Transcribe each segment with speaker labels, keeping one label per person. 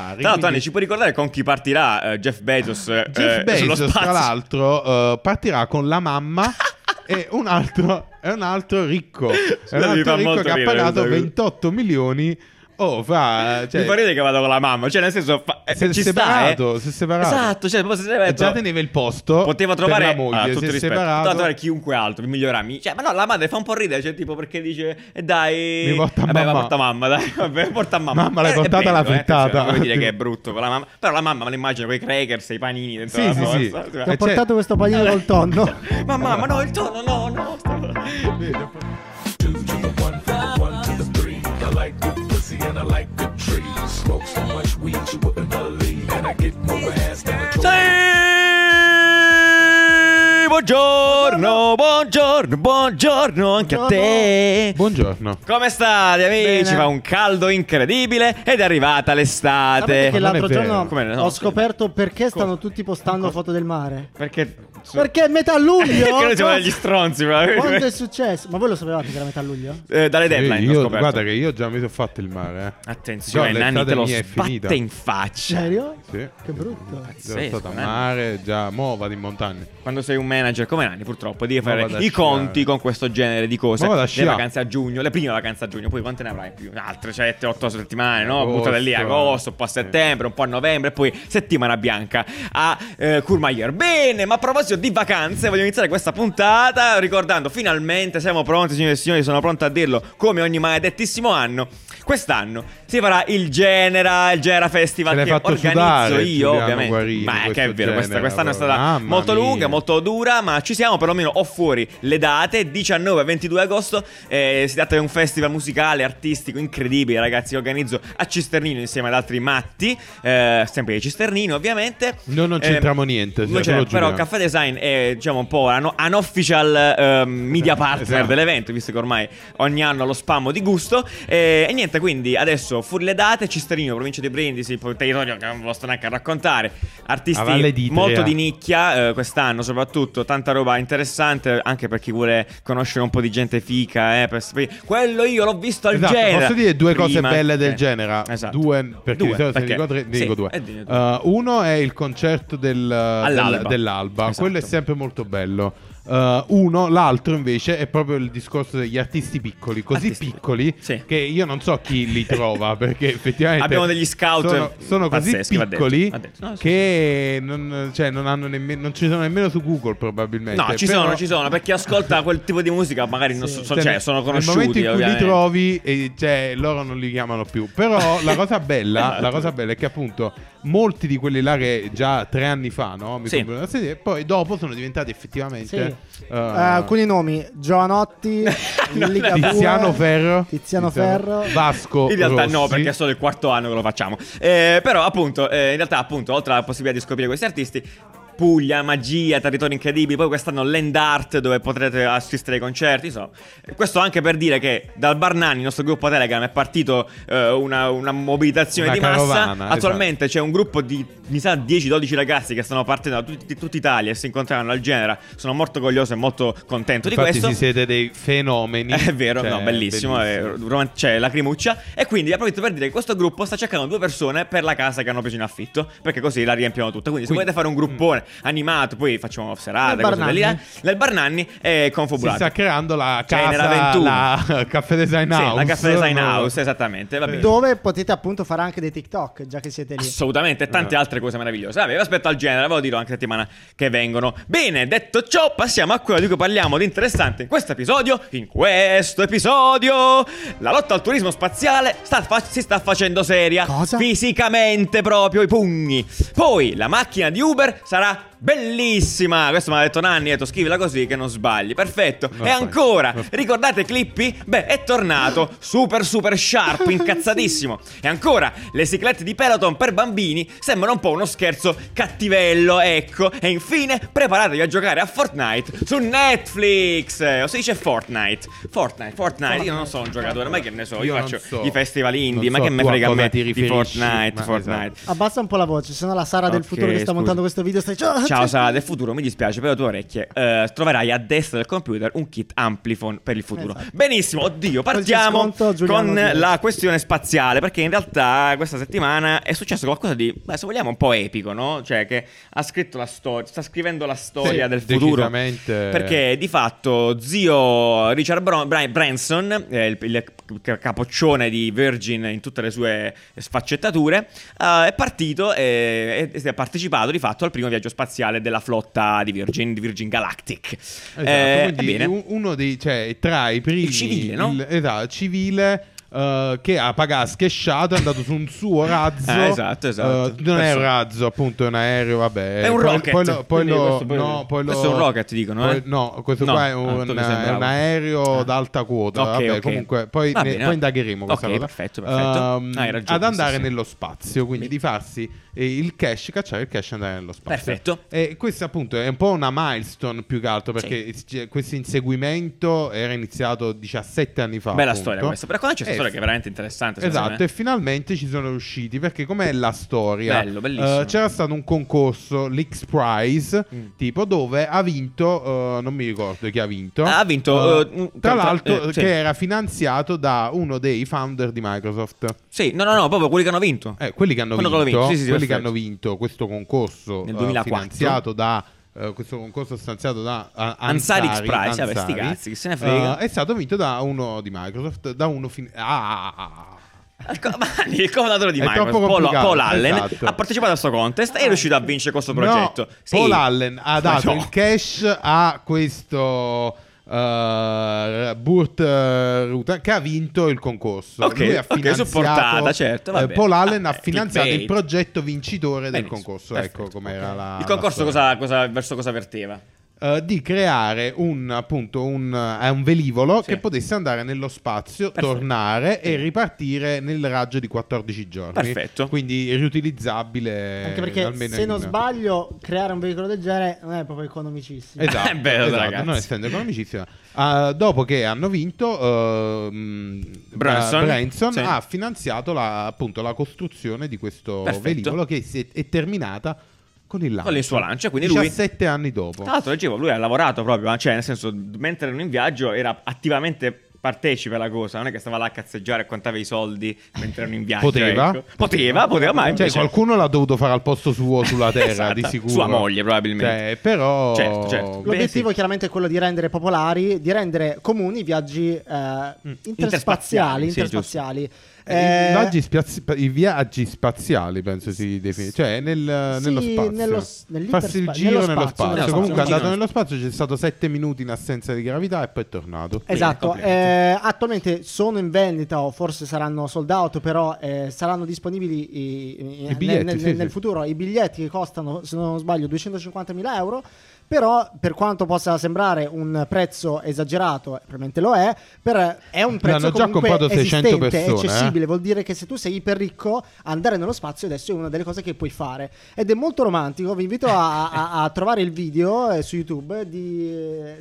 Speaker 1: Tra l'altro,
Speaker 2: quindi-
Speaker 1: Anni, ci puoi ricordare con chi partirà eh, Jeff Bezos? eh,
Speaker 2: Jeff
Speaker 1: eh,
Speaker 2: Bezos, tra l'altro, eh, partirà con la mamma e un altro, un altro ricco. È un altro ricco che ha pagato
Speaker 1: questa cosa.
Speaker 2: 28 milioni. Oh, fa. Cioè,
Speaker 1: Mi fa ridere che vado con la mamma, cioè nel senso fa- eh,
Speaker 2: si è
Speaker 1: ci sta,
Speaker 2: separato,
Speaker 1: eh.
Speaker 2: si è separato.
Speaker 1: Esatto, cioè proprio si è
Speaker 2: E
Speaker 1: detto-
Speaker 2: già teneva il posto.
Speaker 1: Poteva
Speaker 2: per
Speaker 1: trovare
Speaker 2: la moglie,
Speaker 1: ah,
Speaker 2: si
Speaker 1: tutto rispetto.
Speaker 2: separato.
Speaker 1: Poteva trovare chiunque altro, il migliore amico. Cioè, ma no, la madre fa un po' ridere, cioè, tipo perché dice "E dai,
Speaker 2: Mi porta
Speaker 1: vabbè,
Speaker 2: mamma."
Speaker 1: ma porta mamma, dai, vabbè, porta mamma.
Speaker 2: Mamma, l'hai
Speaker 1: Eh, è
Speaker 2: portata alla
Speaker 1: eh,
Speaker 2: frittata.
Speaker 1: Non vuol dire che è brutto con la mamma, però la mamma me la immagino con i crackers i panini dentro
Speaker 2: Sì,
Speaker 1: la
Speaker 2: sì, sì.
Speaker 1: Cioè,
Speaker 3: Ti ho
Speaker 2: Eh, c'è-
Speaker 3: portato questo panino col tonno.
Speaker 1: Ma mamma, no, il tono, no, no.
Speaker 4: Pussy and I like good trees. Smoke so much weed you wouldn't believe. And I get more ass than a
Speaker 1: buongiorno, buongiorno, buongiorno anche a te.
Speaker 2: Buongiorno.
Speaker 1: Come state amici?
Speaker 3: Bene.
Speaker 1: Fa un caldo incredibile ed è arrivata l'estate.
Speaker 3: Che l'altro giorno
Speaker 1: Come no?
Speaker 3: ho scoperto perché stanno tutti postando foto del mare.
Speaker 1: Perché...
Speaker 3: Perché è metà luglio?
Speaker 1: Perché noi siamo degli stronzi.
Speaker 3: Quando è successo? Ma voi lo sapevate che era metà luglio?
Speaker 1: Eh, dalle deadline
Speaker 2: io,
Speaker 1: scoperto.
Speaker 2: guarda che io già mi sono fatto il mare. Eh.
Speaker 1: Attenzione,
Speaker 2: Già,
Speaker 1: Nanni
Speaker 2: l'estate
Speaker 1: te lo
Speaker 2: mia è finita.
Speaker 1: sbatte in faccia.
Speaker 3: Serio?
Speaker 2: Sì.
Speaker 3: Che brutto.
Speaker 2: Sono
Speaker 1: Pazzesco,
Speaker 2: stato a
Speaker 1: Nanni.
Speaker 2: mare, già, mo vado in montagna.
Speaker 1: Quando sei un manager come Nanni, purtroppo, devi fare i conti con questo genere di cose. Le vacanze a giugno, le prime vacanze a giugno, poi quante ne avrai più? Altre 7-8 settimane, no?
Speaker 2: Agosto.
Speaker 1: Buttate lì agosto, un po' a settembre, un po' a novembre, e poi settimana bianca a eh, Courmayeur. Bene, ma a proposito di vacanze, voglio iniziare questa puntata ricordando finalmente, siamo pronti, signore e signori, sono pronto a dirlo come ogni maledettissimo anno. Quest'anno si farà il Genera, il Genera Festival che organizzo
Speaker 2: sudare,
Speaker 1: io, ovviamente.
Speaker 2: Guarini,
Speaker 1: ma è che è vero, questa, quest'anno è stata molto
Speaker 2: mia.
Speaker 1: lunga, molto dura, ma ci siamo perlomeno ho fuori le date 19 e 22 agosto. eh, si tratta di un festival musicale, artistico, incredibile, ragazzi. Organizzo a Cisternino insieme ad altri matti, eh, sempre di Cisternino, ovviamente.
Speaker 2: Noi non
Speaker 1: Eh,
Speaker 2: c'entriamo niente,
Speaker 1: non
Speaker 2: cioè,
Speaker 1: però. Caffè Design è diciamo un po' un unofficial ehm, media partner
Speaker 2: Esatto.
Speaker 1: dell'evento, visto che ormai ogni anno lo spammo di gusto. Eh, e niente, quindi adesso fuori le date, Cisternino, provincia di Brindisi, poi territorio che non vi sto neanche a raccontare. Artisti molto di nicchia eh, quest'anno, soprattutto tanta roba interessante anche per chi vuole conoscere un po' di gente fica. Eh, per Quello io l'ho visto al
Speaker 2: Esatto,
Speaker 1: genere.
Speaker 2: posso dire due cose
Speaker 1: Prima-
Speaker 2: belle del
Speaker 1: eh,
Speaker 2: genere?
Speaker 1: Esatto.
Speaker 2: Due, perché
Speaker 1: Due,
Speaker 2: di solito
Speaker 1: perché?
Speaker 2: dico tre, ne
Speaker 1: Sì,
Speaker 2: dico due.
Speaker 1: eh, tu.
Speaker 2: Uh, uno è il concerto del,
Speaker 1: All'alba.
Speaker 2: del- dell'alba,
Speaker 1: Esatto.
Speaker 2: quello è sempre molto bello. Uh, uno, l'altro invece è proprio il discorso degli artisti piccoli, così
Speaker 1: Artisti
Speaker 2: piccoli
Speaker 1: sì.
Speaker 2: che io non so chi li trova perché effettivamente
Speaker 1: Abbiamo degli scout
Speaker 2: sono, sono così
Speaker 1: pazzeschi, va detto,
Speaker 2: piccoli
Speaker 1: va detto. No, sì,
Speaker 2: che non, cioè, non hanno nemmeno non ci sono nemmeno su Google probabilmente.
Speaker 1: No, ci
Speaker 2: Però-
Speaker 1: sono, ci sono. Per chi ascolta quel tipo di musica, magari non so,
Speaker 2: Cioè,
Speaker 1: cioè, sono
Speaker 2: nel
Speaker 1: conosciuti.
Speaker 2: momento in cui
Speaker 1: ovviamente.
Speaker 2: li trovi, e, cioè, loro non li chiamano più. Però la cosa bella, la cosa bella è che appunto molti di quelli là che già tre anni fa, no? Mi
Speaker 1: Sì.
Speaker 2: comprano una serie, poi dopo sono diventati effettivamente
Speaker 3: Sì.
Speaker 2: eh,
Speaker 3: Eh, alcuni nomi: Giovanotti, Ligabue,
Speaker 2: Tiziano Ferro,
Speaker 3: Tiziano Ferro.
Speaker 2: Vasco.
Speaker 1: In realtà
Speaker 2: Rossi.
Speaker 1: no, perché è solo il quarto anno che lo facciamo. Eh, però, appunto, eh, in realtà, appunto, oltre alla possibilità di scoprire questi artisti. Puglia, magia, territori incredibili. Poi quest'anno Land Art, dove potrete assistere ai concerti. Insomma, questo anche per dire che dal Barnani, il nostro gruppo Telegram, è partito eh, una, una mobilitazione
Speaker 2: Una
Speaker 1: di massa.
Speaker 2: carovana, esatto.
Speaker 1: Attualmente c'è un gruppo di, mi sa, 10-12 ragazzi che stanno partendo da di tutta Italia e si incontreranno al Genera. Sono molto orgoglioso e molto contento
Speaker 2: Infatti
Speaker 1: di questo.
Speaker 2: si siete dei fenomeni.
Speaker 1: È vero,
Speaker 2: Cioè,
Speaker 1: no, bellissimo. è rom- c'è lacrimuccia. E quindi approfitto per dire che questo gruppo sta cercando due persone per la casa che hanno preso in affitto. Perché così la riempiono tutta. Quindi, se
Speaker 2: Quindi-
Speaker 1: volete fare un gruppone animato, poi facciamo serate,
Speaker 3: Nel
Speaker 1: cose là, Nel Barnanni è
Speaker 2: Si
Speaker 1: confabulato.
Speaker 2: sta creando la casa,
Speaker 1: 21.
Speaker 2: la Caffè Design
Speaker 1: Sì,
Speaker 2: House.
Speaker 1: la Caffè Design
Speaker 2: no?
Speaker 1: House, esattamente. Va bene.
Speaker 3: Dove potete appunto fare anche dei TikTok, già che siete lì.
Speaker 1: Assolutamente, e tante
Speaker 2: Eh.
Speaker 1: altre cose meravigliose. Vabbè, aspetto al genere, ve lo dirò anche settimana che vengono. Bene, detto ciò, passiamo a quello di cui parliamo di interessante in questo episodio. In questo episodio, la lotta al turismo spaziale sta fa- si sta facendo seria.
Speaker 3: Cosa?
Speaker 1: Fisicamente proprio, i pugni. Poi, la macchina di Uber sarà Hola. Bellissima. Questo mi ha detto Nanni, ha detto scrivila così che non sbagli. Perfetto.
Speaker 2: Non
Speaker 1: e ancora, ricordate Clippy? Beh, è tornato super super sharp, incazzatissimo. E ancora, le ciclette di Peloton per bambini sembrano un po' uno scherzo cattivello, ecco. E infine, preparatevi a giocare a Fortnite su Netflix. O si dice Fortnite. Fortnite, Fortnite. Io non sono un giocatore, ma che ne so, io,
Speaker 2: Io
Speaker 1: faccio
Speaker 2: so.
Speaker 1: i festival indie,
Speaker 2: Non
Speaker 1: ma
Speaker 2: so
Speaker 1: che me frega a me
Speaker 2: ti
Speaker 1: di Fortnite,
Speaker 2: ma
Speaker 1: Fortnite.
Speaker 2: esatto.
Speaker 3: Abbassa un po' la voce, se no la Sara del
Speaker 1: Ok,
Speaker 3: futuro che sta
Speaker 1: scusa.
Speaker 3: montando questo video sta dicendo Ciao,
Speaker 1: Sara del futuro, mi dispiace per le tue orecchie. Eh, troverai a destra del computer un kit Amplifon per il futuro.
Speaker 3: Esatto.
Speaker 1: Benissimo, oddio, partiamo
Speaker 3: sconto, Giuliano
Speaker 1: con
Speaker 3: Diaz.
Speaker 1: la questione spaziale, perché in realtà questa settimana è successo qualcosa di, beh, se vogliamo, un po' epico, no? Cioè che ha scritto la storia, sta scrivendo la storia
Speaker 2: Sì,
Speaker 1: del futuro. Perché di fatto zio Richard Bron- Bra- Branson, eh, il, il ca- capoccione di Virgin in tutte le sue sfaccettature, eh, è partito e, e- e ha partecipato di fatto al primo viaggio spaziale della flotta di Virgin, di Virgin Galactic.
Speaker 2: Esatto,
Speaker 1: Eh,
Speaker 2: uno dei, cioè, tra i primi...
Speaker 1: Il civile, no?
Speaker 2: il- esatto, civile... eh, che ha pagato schesciato è andato su un suo razzo
Speaker 1: Eh, esatto, esatto.
Speaker 2: Eh, non è un razzo appunto è un aereo vabbè
Speaker 1: È un
Speaker 2: Poi-
Speaker 1: rocket.
Speaker 2: poi lo, poi lo-
Speaker 1: questo poi-
Speaker 2: no, poi lo-
Speaker 1: questo è un rocket, dicono,
Speaker 2: poi-
Speaker 1: eh?
Speaker 2: no questo
Speaker 1: No.
Speaker 2: qua è
Speaker 1: Ah,
Speaker 2: un, è un aereo
Speaker 1: Ah.
Speaker 2: d'alta quota
Speaker 1: Ok,
Speaker 2: vabbè
Speaker 1: ok.
Speaker 2: comunque poi,
Speaker 1: Va
Speaker 2: ne-
Speaker 1: bene,
Speaker 2: poi
Speaker 1: no.
Speaker 2: indagheremo questa
Speaker 1: Ok,
Speaker 2: cosa
Speaker 1: perfetto, perfetto.
Speaker 2: Ehm,
Speaker 1: Hai ragione,
Speaker 2: ad andare
Speaker 1: sì, sì.
Speaker 2: nello spazio quindi di farsi eh, il cash cacciare il cash e andare nello spazio
Speaker 1: Perfetto.
Speaker 2: e questo appunto è un po' una milestone più che altro perché c- questo inseguimento era iniziato 17 anni fa.
Speaker 1: Bella
Speaker 2: appunto.
Speaker 1: storia questa. Però questa
Speaker 2: E-
Speaker 1: storia che è veramente interessante.
Speaker 2: Esatto, e finalmente ci sono riusciti perché com'è la storia?
Speaker 1: Bello, bellissimo.
Speaker 2: Eh, c'era stato un concorso, l'X Prize,
Speaker 1: Mm.
Speaker 2: tipo dove ha vinto, eh, non mi ricordo chi ha vinto.
Speaker 1: Ha vinto, un-
Speaker 2: tra l'altro,
Speaker 1: sì.
Speaker 2: che era finanziato da uno dei founder di Microsoft.
Speaker 1: Sì, no, no, no, proprio quelli che hanno vinto.
Speaker 2: Eh, quelli che hanno
Speaker 1: che
Speaker 2: vinto,
Speaker 1: vinto, sì, sì,
Speaker 2: quelli che hanno vinto questo concorso
Speaker 1: Nel
Speaker 2: eh,
Speaker 1: 2004.
Speaker 2: finanziato da eh, questo concorso stanziato da uh,
Speaker 1: Ansari
Speaker 2: Ansari,
Speaker 1: X Prize, vabbè, sti
Speaker 2: Ansari,
Speaker 1: cazzi, chi se ne frega.
Speaker 2: eh, è stato vinto da uno di Microsoft, da uno fin- ah, ah, ah.
Speaker 1: Il co- il cofondatore di
Speaker 2: È
Speaker 1: Microsoft, Paul, Paul Allen,
Speaker 2: esatto.
Speaker 1: ha partecipato a questo contest e è riuscito a vincere questo progetto.
Speaker 2: No,
Speaker 1: Sì.
Speaker 2: Paul Allen ha dato
Speaker 1: No.
Speaker 2: il cash a questo uh, Burt uh, Rutan che ha vinto il concorso.
Speaker 1: Ok,
Speaker 2: Lui ha finanziato,
Speaker 1: supportata, certo, va
Speaker 2: eh. Paul Allen
Speaker 1: Ah,
Speaker 2: ha
Speaker 1: eh,
Speaker 2: finanziato il progetto vincitore del
Speaker 1: Benissimo,
Speaker 2: concorso.
Speaker 1: perfetto,
Speaker 2: ecco com'era
Speaker 1: ok.
Speaker 2: la
Speaker 1: Il concorso cosa, cosa- verso cosa verteva?
Speaker 2: Uh, di creare un appunto un, eh, un velivolo
Speaker 1: Sì.
Speaker 2: che potesse andare nello spazio,
Speaker 1: Perfetto.
Speaker 2: tornare e ripartire nel raggio di 14 giorni.
Speaker 1: Perfetto.
Speaker 2: Quindi riutilizzabile.
Speaker 3: Anche perché se
Speaker 2: in-
Speaker 3: non sbaglio, creare un veicolo del genere non è proprio economicissimo.
Speaker 2: Esatto,
Speaker 1: Eh, bello,
Speaker 2: esatto,
Speaker 1: ragazzi.
Speaker 2: non essendo economicissima. Ah, dopo che hanno vinto, ehm,
Speaker 1: Branson,
Speaker 2: Branson
Speaker 1: sì.
Speaker 2: ha finanziato la, appunto la costruzione di questo
Speaker 1: Perfetto.
Speaker 2: velivolo che si è, è terminata con il lancio.
Speaker 1: Con il suo lancio, quindi lui-
Speaker 2: 17 anni dopo.
Speaker 1: Tra l'altro, leggevo, lui ha lavorato proprio, cioè, nel senso, mentre erano in viaggio, era attivamente partecipe alla cosa. Non è che stava là a cazzeggiare e contava i soldi mentre erano in viaggio.
Speaker 2: Poteva.
Speaker 1: ecco. poteva, poteva, ma
Speaker 2: Cioè,
Speaker 1: invece...
Speaker 2: qualcuno l'ha dovuto fare al posto suo sulla Terra,
Speaker 1: Esatto,
Speaker 2: di sicuro.
Speaker 1: sua moglie, probabilmente.
Speaker 2: Cioè, però...
Speaker 1: Certo, certo.
Speaker 3: L'obiettivo
Speaker 1: Beh, sì.
Speaker 3: chiaramente è quello di rendere popolari, di rendere comuni i viaggi eh,
Speaker 1: Interspaziali,
Speaker 3: interspaziali.
Speaker 1: sì,
Speaker 3: interspaziali.
Speaker 2: Eh,
Speaker 3: Eh,
Speaker 2: I, viaggi spiaz- i viaggi spaziali penso si definisce, cioè nel, nello
Speaker 3: Sì,
Speaker 2: spazio.
Speaker 3: nello
Speaker 2: Farsi il giro
Speaker 3: nello
Speaker 2: nello
Speaker 3: spazio,
Speaker 2: spazio.
Speaker 3: nello
Speaker 1: spazio.
Speaker 2: Comunque è andato
Speaker 1: nello
Speaker 2: nello spazio, c'è stato 7 minuti in assenza di gravità e poi è tornato.
Speaker 3: Esatto, eh, attualmente sono in vendita o forse saranno sold out, però eh, saranno disponibili i, i-
Speaker 2: I biglietti,
Speaker 3: nel,
Speaker 2: sì,
Speaker 3: nel
Speaker 2: sì.
Speaker 3: futuro i biglietti che costano, se non sbaglio, 250.000 euro. Però, per quanto possa sembrare un prezzo esagerato, probabilmente lo è, per- è un prezzo
Speaker 2: L'hanno già
Speaker 3: comunque
Speaker 2: comprato 600
Speaker 3: esistente,
Speaker 2: persone, eh.
Speaker 3: accessibile. Vuol dire che se tu sei iper ricco, andare nello spazio adesso è una delle cose che puoi fare. Ed è molto romantico. Vi invito a, a- a trovare il video eh, su YouTube di,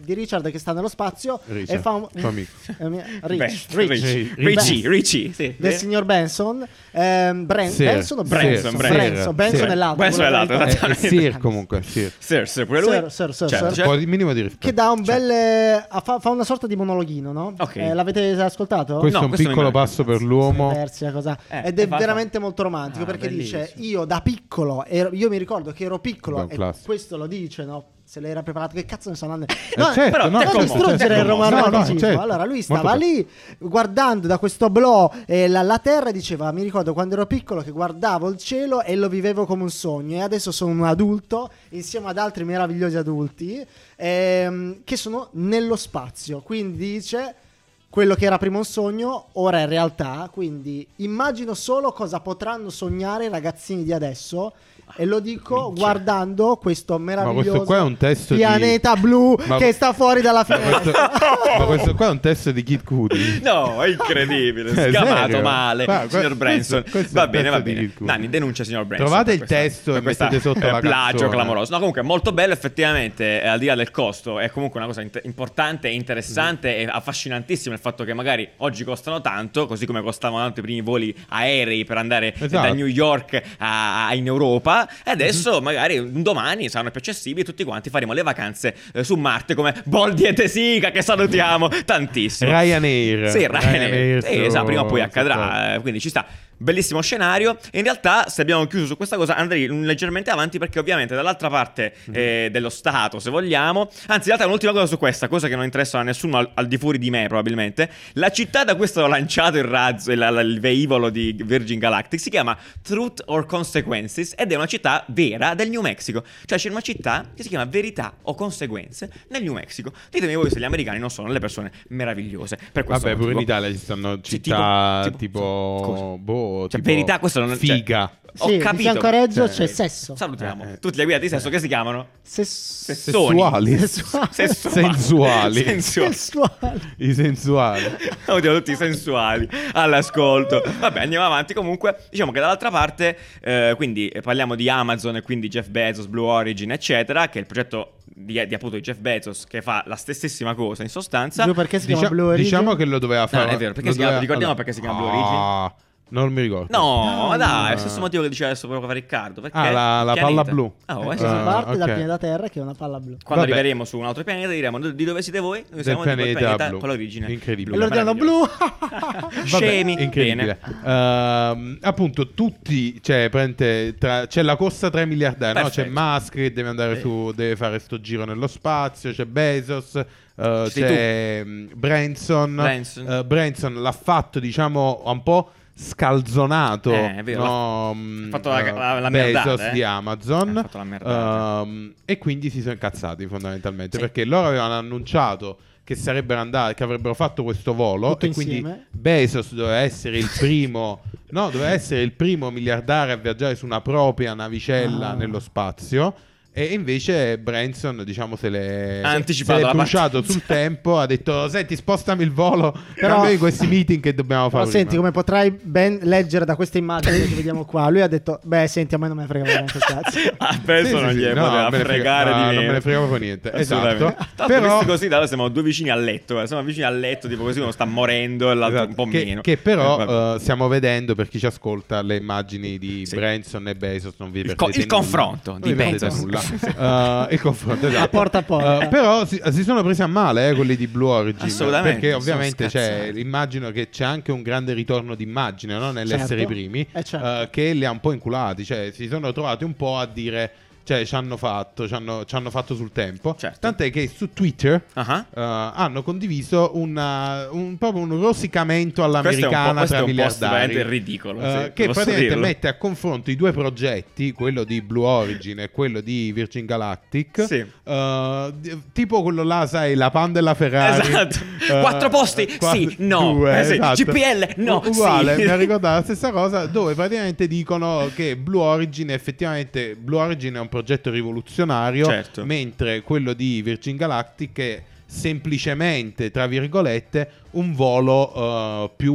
Speaker 3: di Richard che sta nello spazio
Speaker 2: Richard,
Speaker 3: e fa un,
Speaker 2: suo amico.
Speaker 3: eh, Rich, Rich,
Speaker 1: Richie. Richie, sì.
Speaker 3: del signor Benson. Ehm, Bran-
Speaker 2: Sir,
Speaker 3: Benson o
Speaker 2: Sir,
Speaker 3: Benson?
Speaker 1: Sir,
Speaker 3: Benson,
Speaker 2: Sir,
Speaker 3: Benson
Speaker 2: Sir.
Speaker 3: è l'altro.
Speaker 1: Benson è l'altro,
Speaker 2: Eh,
Speaker 1: esattamente.
Speaker 2: Sir comunque, Sir.
Speaker 1: Sir, Sir, pure lui.
Speaker 3: Sir, Sir, Sir,
Speaker 1: Certo,
Speaker 3: Sir.
Speaker 1: certo.
Speaker 2: Di minimo di rispetto.
Speaker 3: Che dà un bel. eh, fa, fa una sorta di monologhino, no?
Speaker 1: Ok.
Speaker 3: Eh, l'avete ascoltato?
Speaker 2: Questo
Speaker 1: No,
Speaker 2: è un piccolo passo per l'uomo.
Speaker 3: Persi la cosa.
Speaker 1: Eh,
Speaker 3: Ed è
Speaker 1: fa-
Speaker 3: veramente molto romantico
Speaker 1: Ah,
Speaker 3: perché
Speaker 1: bellissimo.
Speaker 3: dice: Io da piccolo, ero- io mi ricordo che ero piccolo, e
Speaker 2: classico.
Speaker 3: questo lo dice, no? Se lei era preparato, che cazzo ne sto andando?
Speaker 2: Eh,
Speaker 3: No,
Speaker 2: certo,
Speaker 1: però
Speaker 2: no,
Speaker 3: non distruggere
Speaker 1: te
Speaker 3: il romanticismo.
Speaker 2: No, no, certo.
Speaker 3: Allora lui
Speaker 2: Molto
Speaker 3: stava
Speaker 2: bello.
Speaker 3: lì guardando da questo blò eh, la, la terra e diceva: Mi ricordo quando ero piccolo che guardavo il cielo e lo vivevo come un sogno. E adesso sono un adulto insieme ad altri meravigliosi adulti ehm, che sono nello spazio. Quindi dice. Quello che era prima un sogno, ora è realtà. Quindi immagino solo cosa potranno sognare i ragazzini di adesso. E lo dico
Speaker 1: Minchia.
Speaker 3: guardando questo meraviglioso
Speaker 2: questo qua è un testo di-
Speaker 3: pianeta blu
Speaker 2: Ma-
Speaker 3: che sta fuori dalla
Speaker 2: Ma questo,
Speaker 3: finestra.
Speaker 2: ma questo qua è un testo di Kid Cudi.
Speaker 1: No, è incredibile.
Speaker 2: Eh,
Speaker 1: Scamato
Speaker 2: serio?
Speaker 1: male,
Speaker 2: Ma-
Speaker 1: signor
Speaker 2: questo-
Speaker 1: Branson.
Speaker 2: questo è
Speaker 1: va bene, va
Speaker 2: di
Speaker 1: bene. Nanni, denuncia signor Branson.
Speaker 2: Trovate il
Speaker 1: questa-
Speaker 2: testo e
Speaker 1: questa,
Speaker 2: mettete sotto la
Speaker 1: plagio
Speaker 2: canzone.
Speaker 1: clamoroso. No, comunque molto bello effettivamente, eh, al di là del costo, è comunque una cosa int- importante e interessante e affascinantissima il fatto che magari oggi costano tanto, così come costavano tanto i primi voli aerei per andare
Speaker 2: Esatto.
Speaker 1: da New York a- a- in Europa, e adesso magari un domani saranno più accessibili e tutti quanti faremo le vacanze eh, su Marte come Boldi e Tesica che salutiamo tantissimo.
Speaker 2: Ryanair.
Speaker 1: Sì, Ryanair.
Speaker 2: su-
Speaker 1: Sì, esatto, prima o poi accadrà, eh, quindi ci sta. Bellissimo scenario. In realtà, se abbiamo chiuso su questa cosa, andrei leggermente avanti perché, ovviamente, dall'altra parte
Speaker 2: Mhm.
Speaker 1: eh, dello Stato, se vogliamo. Anzi, in realtà, un'ultima cosa su questa, cosa che non interessa a nessuno al, al di fuori di me, probabilmente. La città da cui è stato lanciato il razzo, il, il- velivolo di Virgin Galactic, si chiama Truth or Consequences ed è una città vera del New Mexico. Cioè, c'è una città che si chiama Verità o Conseguenze nel New Mexico. Ditemi voi se gli americani non sono le persone meravigliose. Per questo
Speaker 2: Vabbè, pure in
Speaker 1: motivo.
Speaker 2: Italia ci stanno
Speaker 1: Sì,
Speaker 2: città
Speaker 1: tipo-
Speaker 2: tipo,
Speaker 1: tipo- cosa? Cioè,
Speaker 2: tipo
Speaker 1: verità, questo non
Speaker 2: figa.
Speaker 1: cioè, ho
Speaker 3: Sì,
Speaker 1: capito.
Speaker 3: fianco a Reggio
Speaker 2: Cioè,
Speaker 3: c'è sesso.
Speaker 1: Salutiamo.
Speaker 2: Eh, eh.
Speaker 1: Tutte le guide di sesso che si chiamano
Speaker 3: Sess-
Speaker 1: Sessoni.
Speaker 2: Sessuali.
Speaker 3: Sessuali.
Speaker 2: Sensuali.
Speaker 1: Sensuali.
Speaker 3: Sessuali.
Speaker 2: I sensuali.
Speaker 1: Oddio, tutti sensuali all'ascolto. Vabbè, andiamo avanti. Comunque, diciamo che dall'altra parte, eh, quindi eh, parliamo di Amazon e quindi Jeff Bezos, Blue Origin, eccetera, che è il progetto di, di appunto di Jeff Bezos che fa la stessissima cosa in sostanza.
Speaker 3: Giù perché si chiama Blue Origin?
Speaker 2: diciamo che lo doveva fare.
Speaker 1: è vero, perché si chiama-
Speaker 2: doveva-
Speaker 1: ricordiamo perché si chiama Blue Origin?
Speaker 2: Ah, non mi ricordo.
Speaker 1: No,
Speaker 3: No.
Speaker 1: dai, è lo stesso motivo che diceva adesso proprio Riccardo. Perché
Speaker 2: Ah, la- la palla blu.
Speaker 1: Ah, oh, eh,
Speaker 3: si
Speaker 1: sì.
Speaker 2: Ah,
Speaker 3: parte dal
Speaker 2: ok.
Speaker 3: pianeta Terra che è una palla blu.
Speaker 1: Quando
Speaker 2: Vabbè.
Speaker 1: arriveremo su un altro pianeta diremo di dove siete voi? Noi siamo
Speaker 2: Del pianeta
Speaker 1: pianeta
Speaker 2: blu.
Speaker 1: con l'origine.
Speaker 2: Incredibile.
Speaker 3: E loro diranno blu.
Speaker 1: Scemi.
Speaker 2: incredibile. Ehm, appunto, tutti, cioè, praticamente, tra- c'è la corsa tra i miliardari, no? C'è. Musk che deve andare su, deve fare sto giro nello spazio, c'è Bezos, eh,
Speaker 1: Sei
Speaker 2: c'è mm, Branson.
Speaker 1: Branson.
Speaker 2: Eh, Branson l'ha fatto, diciamo, un po' scalzonato.
Speaker 1: Eh, è vero,
Speaker 2: no, mm,
Speaker 1: ha fatto la-
Speaker 2: eh,
Speaker 1: la- la
Speaker 2: Bezos
Speaker 1: merdata, eh.
Speaker 2: di Amazon.
Speaker 1: Ha fatto la merdata.
Speaker 2: Ehm, e quindi si sono incazzati fondamentalmente
Speaker 1: Sì.
Speaker 2: perché loro avevano annunciato che sarebbero andati, che avrebbero fatto questo volo
Speaker 3: Tutto
Speaker 2: e quindi
Speaker 3: insieme.
Speaker 2: Bezos doveva essere il primo, no, doveva essere il primo miliardario a viaggiare su una propria navicella
Speaker 3: Ah.
Speaker 2: nello spazio. E invece Branson, diciamo, se l'è,
Speaker 1: Ha anticipato
Speaker 2: se l'è bruciato sul tempo. Ha detto: Senti, spostami il volo.
Speaker 3: Però-
Speaker 2: Però questi meeting che dobbiamo fare.
Speaker 3: senti,
Speaker 2: prima."
Speaker 3: come potrai ben leggere da queste immagini che vediamo qua, lui ha detto, beh, senti, a me non me ne frega un cazzo.
Speaker 1: Ah, penso
Speaker 2: Sì, sì,
Speaker 1: non
Speaker 2: sì,
Speaker 1: gli
Speaker 2: no,
Speaker 1: poteva
Speaker 2: me ne frega-
Speaker 1: fregare
Speaker 2: no,
Speaker 1: di
Speaker 2: non me ne frega proprio niente. Esatto.
Speaker 1: Tanto
Speaker 2: Però-
Speaker 1: così, da allora siamo due vicini al letto. eh. Siamo vicini al letto, tipo così uno sta morendo e l'altro
Speaker 2: Esatto,
Speaker 1: un po'
Speaker 2: che,
Speaker 1: meno.
Speaker 2: che però
Speaker 1: Eh,
Speaker 2: eh, stiamo vedendo per chi ci ascolta le immagini di
Speaker 1: Sì.
Speaker 2: Branson e Bezos non vi
Speaker 1: Il co- il confronto di Bezos.
Speaker 2: Eh, il confronto esatto.
Speaker 3: A porta a porta.
Speaker 2: Eh, però si, si sono presi a male eh, quelli di Blue Origin
Speaker 1: Assolutamente,
Speaker 2: perché ovviamente c'è,
Speaker 1: scazzati.
Speaker 2: immagino che c'è anche un grande ritorno d'immagine no? nell'essere
Speaker 3: Certo.
Speaker 2: i primi
Speaker 3: Eh, certo.
Speaker 2: eh, che li ha un po' inculati cioè si sono trovati un po' a dire cioè ci hanno fatto ci hanno, ci hanno fatto sul tempo
Speaker 1: Certo.
Speaker 2: tant'è che su Twitter
Speaker 1: Ah.
Speaker 2: eh, hanno condiviso una- un, proprio un rosicamento
Speaker 1: Questo è un po',
Speaker 2: all'americana
Speaker 1: questo è
Speaker 2: tra miliardari
Speaker 1: veramente ridicolo.
Speaker 2: eh,
Speaker 1: sì,
Speaker 2: che praticamente
Speaker 1: dirlo.
Speaker 2: mette a confronto i due progetti, quello di Blue Origin e quello di Virgin Galactic,
Speaker 1: Sì.
Speaker 2: eh, di- tipo quello là, sai, la pan della Ferrari.
Speaker 1: Esatto.
Speaker 2: Eh,
Speaker 1: Quattro posti?
Speaker 2: quattro-
Speaker 1: Sì, no.
Speaker 2: due,
Speaker 1: Eh sì.
Speaker 2: esatto.
Speaker 1: GPL? No,
Speaker 2: U- Uguale,
Speaker 1: sì.
Speaker 2: mi ha ricordato la stessa cosa, dove praticamente dicono che Blue Origin effettivamente Blue Origin è un progetto rivoluzionario,
Speaker 1: Certo.
Speaker 2: mentre quello di Virgin Galactic è semplicemente, tra virgolette, un volo eh, più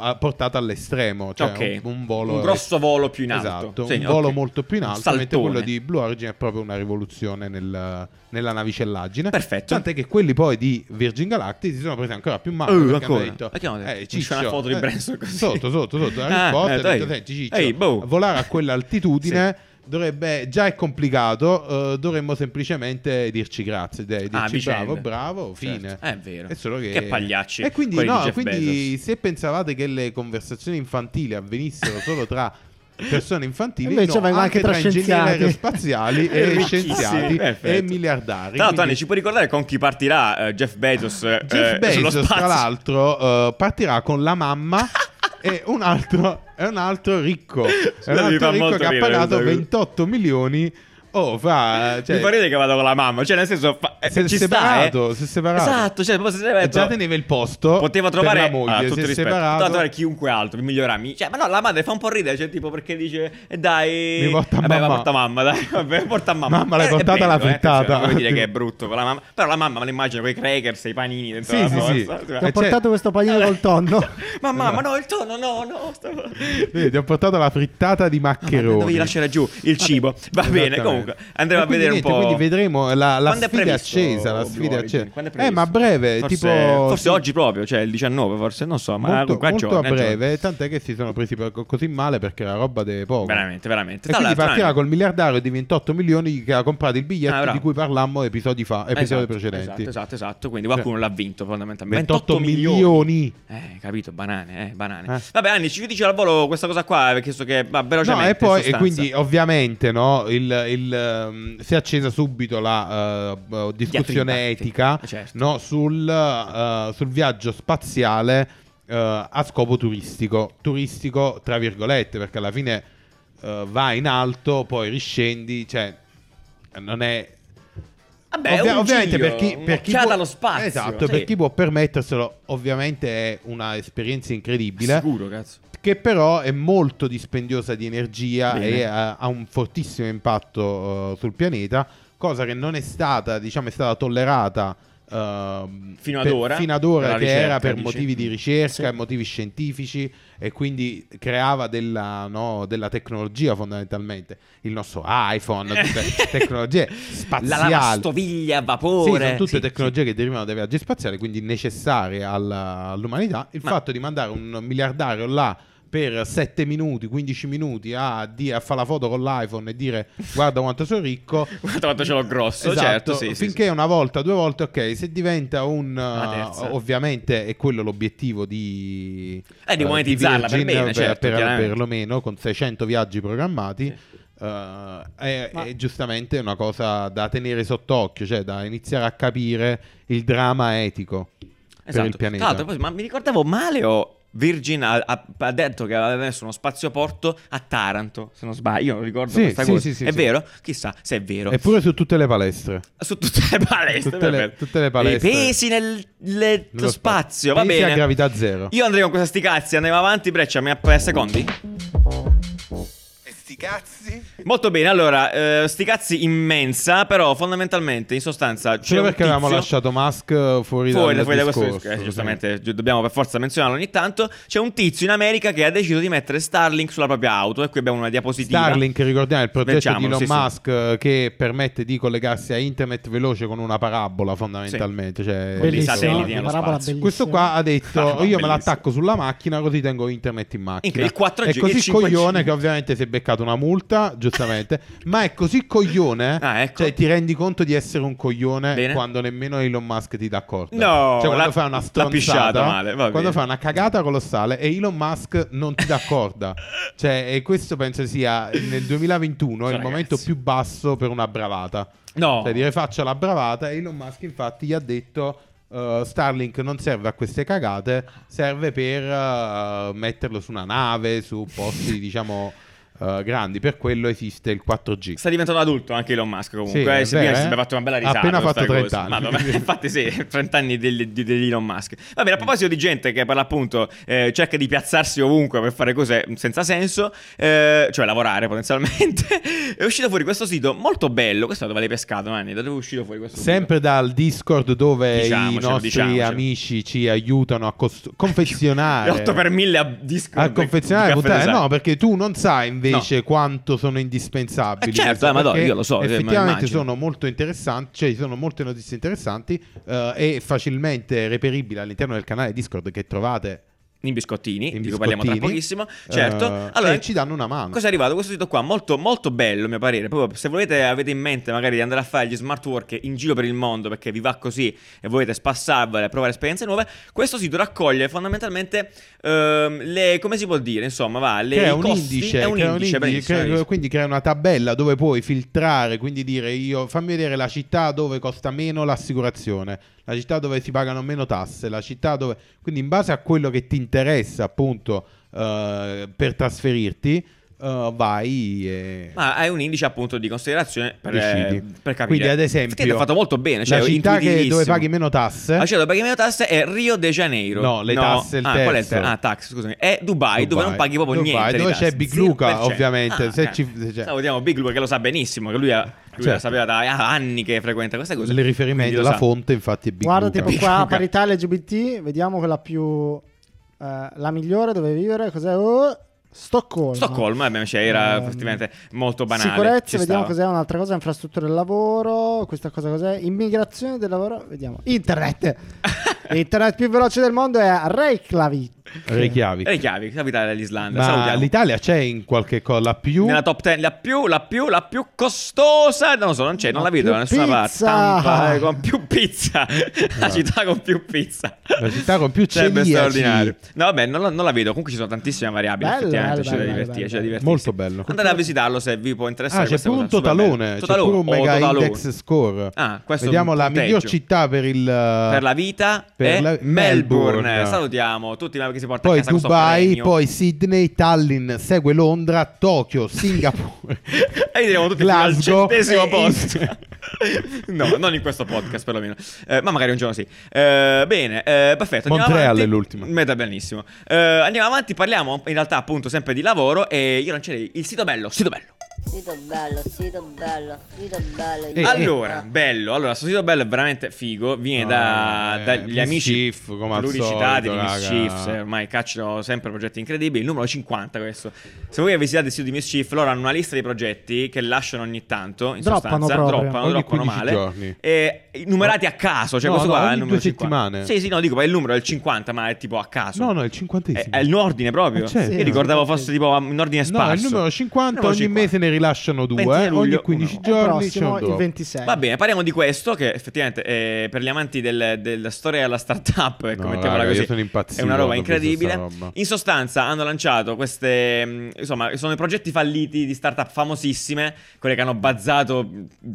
Speaker 2: eh, portato all'estremo, cioè
Speaker 1: Ok.
Speaker 2: un, un volo
Speaker 1: Un grosso volo più in alto.
Speaker 2: Esatto,
Speaker 1: Sì,
Speaker 2: un volo
Speaker 1: ok.
Speaker 2: molto più in alto, mentre quello di Blue Origin è proprio una rivoluzione nel- nella navicellaggine.
Speaker 1: Perfetto.
Speaker 2: Tant'è che quelli poi di Virgin Galactic si sono presi ancora più male.
Speaker 1: Uh, ancora?
Speaker 2: detto,
Speaker 1: Perché hanno detto?
Speaker 2: eh,
Speaker 1: Ci c'è una
Speaker 2: Ciccio,
Speaker 1: foto di
Speaker 2: eh,
Speaker 1: Branson così.
Speaker 2: Sotto, sotto, sotto. La
Speaker 1: Ah,
Speaker 2: risposta
Speaker 1: eh,
Speaker 2: ha detto, Ciccio,
Speaker 1: Ehi, boh.
Speaker 2: volare a quell'altitudine... Dovrebbe, già è complicato, eh, dovremmo semplicemente dirci grazie, dai, dirci
Speaker 1: Ah,
Speaker 2: bravo, bravo, fine.
Speaker 1: Certo, È vero.
Speaker 2: È solo che...
Speaker 1: Che pagliacci.
Speaker 2: E quindi, no, quindi se pensavate che le conversazioni infantili avvenissero solo tra persone infantili,
Speaker 3: Invece
Speaker 2: no,
Speaker 3: vengono anche tra
Speaker 2: ingegneri
Speaker 3: scienziati.
Speaker 2: aerospaziali e scienziati
Speaker 1: perfetto.
Speaker 2: e miliardari.
Speaker 1: Tra l'altro,
Speaker 2: Quindi
Speaker 1: Anni, ci puoi ricordare con chi partirà eh, Jeff Bezos, eh,
Speaker 2: Jeff
Speaker 1: eh,
Speaker 2: Bezos, tra l'altro, eh, partirà con la mamma e un altro, è un altro ricco. È un altro ricco che ha pagato
Speaker 1: questa cosa.
Speaker 2: 28 milioni. Oh, fra, cioè,
Speaker 1: Mi fa ridere che vado con la mamma, cioè nel senso fa, eh,
Speaker 2: si è
Speaker 1: ci
Speaker 2: separato,
Speaker 1: sta, eh.
Speaker 2: si è separato.
Speaker 1: Esatto, cioè proprio se
Speaker 2: E già teneva il posto.
Speaker 1: Poteva trovare
Speaker 2: la moglie,
Speaker 1: ah,
Speaker 2: si
Speaker 1: tutto
Speaker 2: è
Speaker 1: rispetto.
Speaker 2: separato.
Speaker 1: Poteva trovare chiunque altro, i migliori amici. Cioè, ma no, la madre fa un po' ridere, cioè tipo perché dice "E dai,
Speaker 2: Mi porta
Speaker 1: vabbè,
Speaker 2: mamma."
Speaker 1: ma porta mamma, dai, vabbè, porta mamma.
Speaker 2: Mamma, l'hai
Speaker 1: Eh,
Speaker 2: portata
Speaker 1: bello,
Speaker 2: la
Speaker 1: eh,
Speaker 2: frittata.
Speaker 1: cioè, non vuoi dire che è brutto con la mamma, però la mamma me la immagino con i crackers i panini dentro
Speaker 2: Sì,
Speaker 1: la
Speaker 2: sì,
Speaker 1: borsa.
Speaker 2: sì.
Speaker 1: Cioè,
Speaker 3: Ti ho
Speaker 2: Eh, c'è-
Speaker 3: portato questo panino col tonno.
Speaker 1: Ma mamma, no, il tonno, no, no. Stavo...
Speaker 2: Vedi, ti ho portato la frittata di maccheroni.
Speaker 1: Dovevi lasciare giù il cibo. Va bene,
Speaker 2: Esattamente.
Speaker 1: Comunque. Andremo a vedere un
Speaker 2: niente,
Speaker 1: po'.
Speaker 2: Quindi vedremo la, la sfida
Speaker 1: previsto
Speaker 2: accesa. La sfida accesa. Eh, ma a breve,
Speaker 1: Forse,
Speaker 2: tipo.
Speaker 1: forse
Speaker 2: sì,
Speaker 1: oggi proprio, cioè il 19, forse non so, ma
Speaker 2: Molto,
Speaker 1: qua
Speaker 2: molto
Speaker 1: giorni,
Speaker 2: a
Speaker 1: giorni.
Speaker 2: breve, tant'è che si sono presi così male perché la roba deve poco.
Speaker 1: Veramente, veramente.
Speaker 2: E quindi partirà col miliardario di 28 milioni che ha comprato il biglietto
Speaker 1: Ah,
Speaker 2: di cui parlammo episodi fa, episodi
Speaker 1: Esatto,
Speaker 2: precedenti.
Speaker 1: Esatto, esatto, esatto. Quindi qualcuno l'ha vinto fondamentalmente.
Speaker 2: 28 milioni.
Speaker 1: Eh, capito, banane, eh, banane.
Speaker 2: Eh.
Speaker 1: Vabbè, Anni, ci dici al volo questa cosa qua, perché so che va
Speaker 2: No,
Speaker 1: velocemente.
Speaker 2: e poi, e quindi ovviamente no, il, il, ehm, si è accesa subito la eh, eh, discussione
Speaker 1: Diatriba,
Speaker 2: etica
Speaker 1: sì, certo.
Speaker 2: no, sul, eh, sul viaggio spaziale eh, a scopo turistico. Turistico, tra virgolette, perché alla fine eh, vai in alto, poi riscendi, cioè non è
Speaker 1: Vabbè,
Speaker 2: Ovvia- ovviamente
Speaker 1: giro,
Speaker 2: per chi, per chi può,
Speaker 1: allo spazio.
Speaker 2: esatto,
Speaker 1: sì.
Speaker 2: per chi può permetterselo, ovviamente è un'esperienza incredibile.
Speaker 1: Sicuro, cazzo.
Speaker 2: Che però è molto dispendiosa di energia
Speaker 1: Bene.
Speaker 2: e ha, ha un fortissimo impatto uh, sul pianeta, cosa che non è stata, diciamo, è stata tollerata uh,
Speaker 1: Fino ad
Speaker 2: per-
Speaker 1: ora,
Speaker 2: fino ad ora
Speaker 1: la
Speaker 2: che era
Speaker 1: ricerca,
Speaker 2: per
Speaker 1: dici?
Speaker 2: motivi di ricerca
Speaker 3: Sì.
Speaker 2: e motivi scientifici e quindi creava della, no, della tecnologia fondamentalmente. Il nostro iPhone, tutte tecnologie
Speaker 1: La
Speaker 2: spaziali.
Speaker 1: lavastoviglie a
Speaker 2: Sì,
Speaker 1: vapore.
Speaker 2: sono tutte
Speaker 1: Sì,
Speaker 2: tecnologie che derivano dai viaggi spaziali, quindi necessarie alla- all'umanità. Il
Speaker 1: Ma-
Speaker 2: fatto di mandare un miliardario là per 7 minuti, 15 minuti a, di- a fare la foto con l'iPhone e dire guarda quanto sono ricco.
Speaker 1: Guarda quanto ce l'ho grosso,
Speaker 2: Esatto,
Speaker 1: certo, sì,
Speaker 2: finché
Speaker 1: sì.
Speaker 2: una volta, due volte, ok, se diventa un... Uh, ovviamente è quello l'obiettivo di...
Speaker 1: Eh, di
Speaker 2: uh,
Speaker 1: monetizzarla per
Speaker 2: Virgin,
Speaker 1: bene,
Speaker 2: per-
Speaker 1: certo,
Speaker 2: per- perlomeno con 600 viaggi programmati.
Speaker 1: Sì.
Speaker 2: Uh, è,
Speaker 3: Ma-
Speaker 2: è giustamente una cosa da tenere sott'occhio, cioè da iniziare a capire il dramma etico per
Speaker 1: Esatto.
Speaker 2: il pianeta.
Speaker 1: Tra l'altro, poi- ma mi ricordavo male o Virgin ha, ha- ha detto che aveva messo uno spazioporto a Taranto, se non sbaglio. Io non ricordo
Speaker 2: Sì,
Speaker 1: questa
Speaker 2: sì,
Speaker 1: cosa.
Speaker 2: sì, sì,
Speaker 1: è
Speaker 2: sì.
Speaker 1: vero? Chissà se è vero.
Speaker 2: Eppure su tutte le palestre.
Speaker 1: Su tutte le palestre.
Speaker 2: Tutte le- tutte le palestre.
Speaker 1: I pesi nel letto
Speaker 2: Nello
Speaker 1: spazio, va
Speaker 2: Pensi a
Speaker 1: bene.
Speaker 2: gravità zero.
Speaker 1: Io andrei con questa sti cazzi, andiamo avanti, Breccia, mi ha secondi?
Speaker 2: E sti cazzi?
Speaker 1: Molto bene, allora, eh, sti cazzi immensa, però fondamentalmente, in sostanza, c'è
Speaker 2: Solo perché avevamo
Speaker 1: tizio-
Speaker 2: lasciato Musk fuori,
Speaker 1: Fuori,
Speaker 2: dal
Speaker 1: fuori da questo
Speaker 2: discorso,
Speaker 1: eh,
Speaker 2: sì.
Speaker 1: giustamente gi- dobbiamo per forza menzionarlo ogni tanto. C'è un tizio in America che ha deciso di mettere Starlink sulla propria auto. E qui abbiamo una diapositiva.
Speaker 2: Starlink, ricordiamo, è il progetto di
Speaker 1: Svelciamolo,
Speaker 2: Elon
Speaker 1: sì, sì.
Speaker 2: Musk eh, che permette di collegarsi a internet veloce con una parabola fondamentalmente. Cioè,
Speaker 1: Con dei
Speaker 3: Bellissimo, parabola
Speaker 1: spazio.
Speaker 3: bellissima.
Speaker 2: Questo qua ha detto:
Speaker 1: Ah, no,
Speaker 2: Io me
Speaker 1: bellissimo.
Speaker 2: l'attacco sulla macchina, così tengo internet in macchina.
Speaker 1: Il 4G,
Speaker 2: è così
Speaker 1: il 5G.
Speaker 2: coglione che ovviamente si è beccato una multa, giustamente. ma è così coglione.
Speaker 1: Ah, ecco.
Speaker 2: Cioè, ti rendi conto di essere un coglione
Speaker 1: Bene.
Speaker 2: quando nemmeno Elon Musk ti dà corda.
Speaker 1: No,
Speaker 2: cioè, quando
Speaker 1: l'ha-
Speaker 2: fai una stronzata,
Speaker 1: male,
Speaker 2: quando
Speaker 1: bene.
Speaker 2: fai una cagata colossale e Elon Musk non ti dà corda. cioè, e questo penso sia nel 2021 il
Speaker 1: Ragazzi.
Speaker 2: momento più basso per una bravata.
Speaker 1: No.
Speaker 2: Cioè, dire faccia la bravata. Elon Musk, infatti, gli ha detto. uh, Starlink non serve a queste cagate, serve per uh, metterlo su una nave, su posti diciamo uh, grandi. Per quello esiste il 4G.
Speaker 1: Sta diventando adulto anche Elon Musk comunque.
Speaker 2: Sì,
Speaker 1: eh,
Speaker 2: vero,
Speaker 1: si
Speaker 2: eh?
Speaker 1: è fatto una bella
Speaker 2: Ha
Speaker 1: risata.
Speaker 2: appena
Speaker 1: questa
Speaker 2: fatto 30
Speaker 1: cosa.
Speaker 2: anni.
Speaker 1: Madonna, infatti sì, 30 anni di, di, di Elon Musk. Va bene, a proposito di gente che per l'appunto eh, cerca di piazzarsi ovunque per fare cose senza senso, eh, cioè lavorare potenzialmente, è uscito fuori questo sito molto bello. Questo dove l'hai pescato, Nanni? Da dove è uscito fuori questo
Speaker 2: Sempre dal Discord dove i
Speaker 1: Diciamocelo,
Speaker 2: nostri
Speaker 1: diciamocelo.
Speaker 2: amici ci aiutano a cos- confezionare.
Speaker 1: sito? 8 per 1000 a Discord.
Speaker 2: a confezionare
Speaker 1: di. Design.
Speaker 2: No, perché tu non sai invece quanto sono indispensabili.
Speaker 1: Eh, certo, eh, ma no, io lo so, eh,
Speaker 2: Effettivamente sono molto interessanti, cioè ci sono molte notizie interessanti eh, e facilmente reperibili all'interno del canale Discord che trovate
Speaker 1: In biscottini,
Speaker 2: in
Speaker 1: di cui parliamo tra pochissimo. Certo.
Speaker 2: Eh,
Speaker 1: allora,
Speaker 2: e ci danno una mano.
Speaker 1: Cosa è arrivato? Questo sito qua molto molto bello a mio parere. Proprio se volete avete in mente magari di andare a fare gli smart work in giro per il mondo perché vi va così e volete spassarvela e provare esperienze nuove, questo sito raccoglie fondamentalmente ehm, le come si può dire, insomma, va, le
Speaker 2: crea un
Speaker 1: costi,
Speaker 2: indice,
Speaker 1: è un
Speaker 2: crea un
Speaker 1: indice,
Speaker 2: indice,
Speaker 1: bravissimo,
Speaker 2: crea- quindi crea una tabella dove puoi filtrare, quindi dire io fammi vedere la città dove costa meno l'assicurazione, la città dove si pagano meno tasse, la città dove quindi in base a quello che ti interessa appunto eh, per trasferirti eh, vai e
Speaker 1: Ma hai un indice appunto di considerazione per, eh, per capire.
Speaker 2: Quindi, ad esempio,
Speaker 1: Effettivamente è fatto molto bene, cioè
Speaker 2: la città che, dove paghi meno tasse
Speaker 1: La città dove paghi meno tasse è Rio de Janeiro.
Speaker 2: No, le tasse, il
Speaker 1: ah, qual è il
Speaker 2: terzo.
Speaker 1: ter- Ah, tax, scusami. È Dubai, dove
Speaker 2: Dubai.
Speaker 1: non paghi proprio
Speaker 2: Dubai,
Speaker 1: niente.
Speaker 2: dove c'è Big
Speaker 1: 0%.
Speaker 2: Luca, ovviamente, se
Speaker 1: Ah,
Speaker 2: ci- se c'è.
Speaker 1: Salutiamo Big Luca che lo sa benissimo, che lui, ha, lui
Speaker 2: Certo.
Speaker 1: la sapeva da anni che frequenta queste cose.
Speaker 2: il riferimento la
Speaker 1: sa.
Speaker 2: fonte infatti è Big
Speaker 3: Guarda,
Speaker 2: Luca.
Speaker 3: tipo
Speaker 1: Big
Speaker 3: qua, parità LGBT, vediamo quella più... eh, la migliore dove vivere, cos'è? Oh, Stoccolma.
Speaker 1: Stoccolma, eh, cioè, era
Speaker 3: Ehm,
Speaker 1: effettivamente molto banale.
Speaker 3: Sicurezza, vediamo cos'è un'altra cosa, infrastrutture del lavoro, questa cosa cos'è? Immigrazione del lavoro, vediamo. Internet. Internet più veloce del mondo è Reykjavik.
Speaker 2: Reykjavik.
Speaker 1: Reykjavik, capitale dell'Islanda.
Speaker 2: Ma
Speaker 1: Salutiamo.
Speaker 2: l'Italia c'è in qualche cosa la più
Speaker 1: Nella top 10, la più, la più, la più costosa. Non lo so, non c'è, non
Speaker 3: Ma
Speaker 1: la vedo da nessuna parte. Tampa, eh, con più pizza. La
Speaker 2: Ah.
Speaker 1: città con più pizza.
Speaker 2: La città con più
Speaker 1: Sarebbe
Speaker 2: celiaci.
Speaker 1: straordinario. No, vabbè, non, la- non la vedo. Comunque ci sono tantissime variabili.
Speaker 3: Bello,
Speaker 1: effettivamente,
Speaker 3: bello,
Speaker 1: c'è da
Speaker 3: bello,
Speaker 1: divertire.
Speaker 3: bello,
Speaker 1: c'è da divertirsi.
Speaker 2: Molto bello.
Speaker 1: Andate a visitarlo se vi può interessare.
Speaker 2: Ah, c'è pure un totalone, c'è
Speaker 1: Totalone,
Speaker 2: pure un mega index score.
Speaker 1: Ah,
Speaker 2: Vediamo la miglior città per il
Speaker 1: Per la vita
Speaker 2: per
Speaker 1: è
Speaker 2: la-
Speaker 1: Melbourne.
Speaker 2: Melbourne.
Speaker 1: Salutiamo tutti che si porta a casa
Speaker 2: Dubai, poi Sydney, Tallinn, segue Londra, Tokyo, Singapore.
Speaker 1: E diremo tutti fino al
Speaker 2: Glasgow
Speaker 1: centesimo posto. no, non in questo podcast perlomeno. Eh, ma magari un giorno sì. Eh, bene, eh, perfetto.
Speaker 2: Montreal è l'ultima.
Speaker 1: Meta benissimo. Eh, andiamo avanti, parliamo in realtà appunto sempre di lavoro e io lancerei il sito bello, sito bello.
Speaker 5: Sito bello, sito bello, sito bello.
Speaker 2: Eh,
Speaker 1: allora, bello. Allora, questo sito bello è veramente figo. Viene da,
Speaker 2: eh,
Speaker 1: dagli amici
Speaker 2: Mischief, come al
Speaker 1: pluricitati di Mischief. Ormai cacciano sempre progetti incredibili. Il numero 50 questo. Se voi visitate il sito di Mischief, loro hanno una lista di progetti che lasciano ogni tanto. In
Speaker 3: Droppano
Speaker 1: sostanza,
Speaker 3: proprio.
Speaker 1: droppano,
Speaker 2: Ogni
Speaker 1: droppano
Speaker 2: 15
Speaker 1: male.
Speaker 2: giorni.
Speaker 1: E numerati a caso. Cioè,
Speaker 2: No,
Speaker 1: questo
Speaker 2: no,
Speaker 1: qua è il numero
Speaker 2: due
Speaker 1: 50.
Speaker 2: settimane.
Speaker 1: Sì, sì, no, dico, ma il numero è il 50, ma è tipo a caso.
Speaker 2: No, no, è il
Speaker 1: È,
Speaker 2: cinquantesimo.
Speaker 1: è in ordine proprio.
Speaker 2: Eh, certo.
Speaker 1: Io ricordavo fosse tipo in ordine
Speaker 2: No,
Speaker 1: sparso.
Speaker 2: è il numero 50,
Speaker 1: Numero
Speaker 2: ogni
Speaker 1: 50.
Speaker 2: mese ne rilasciano
Speaker 1: 20
Speaker 2: due, eh,
Speaker 1: luglio,
Speaker 2: ogni 15
Speaker 1: uno.
Speaker 3: Il
Speaker 2: giorni c'è
Speaker 3: prossimo, il
Speaker 2: drop.
Speaker 3: 26.
Speaker 1: Va bene, parliamo di questo che effettivamente eh, per gli amanti del- della storia della startup, ecco,
Speaker 2: No,
Speaker 1: mettiamola
Speaker 2: raga,
Speaker 1: così,
Speaker 2: io sono impazzito
Speaker 1: è una roba incredibile.
Speaker 2: roba.
Speaker 1: In sostanza hanno lanciato queste, mh, insomma, sono i progetti falliti di startup famosissime, quelle che hanno bazzato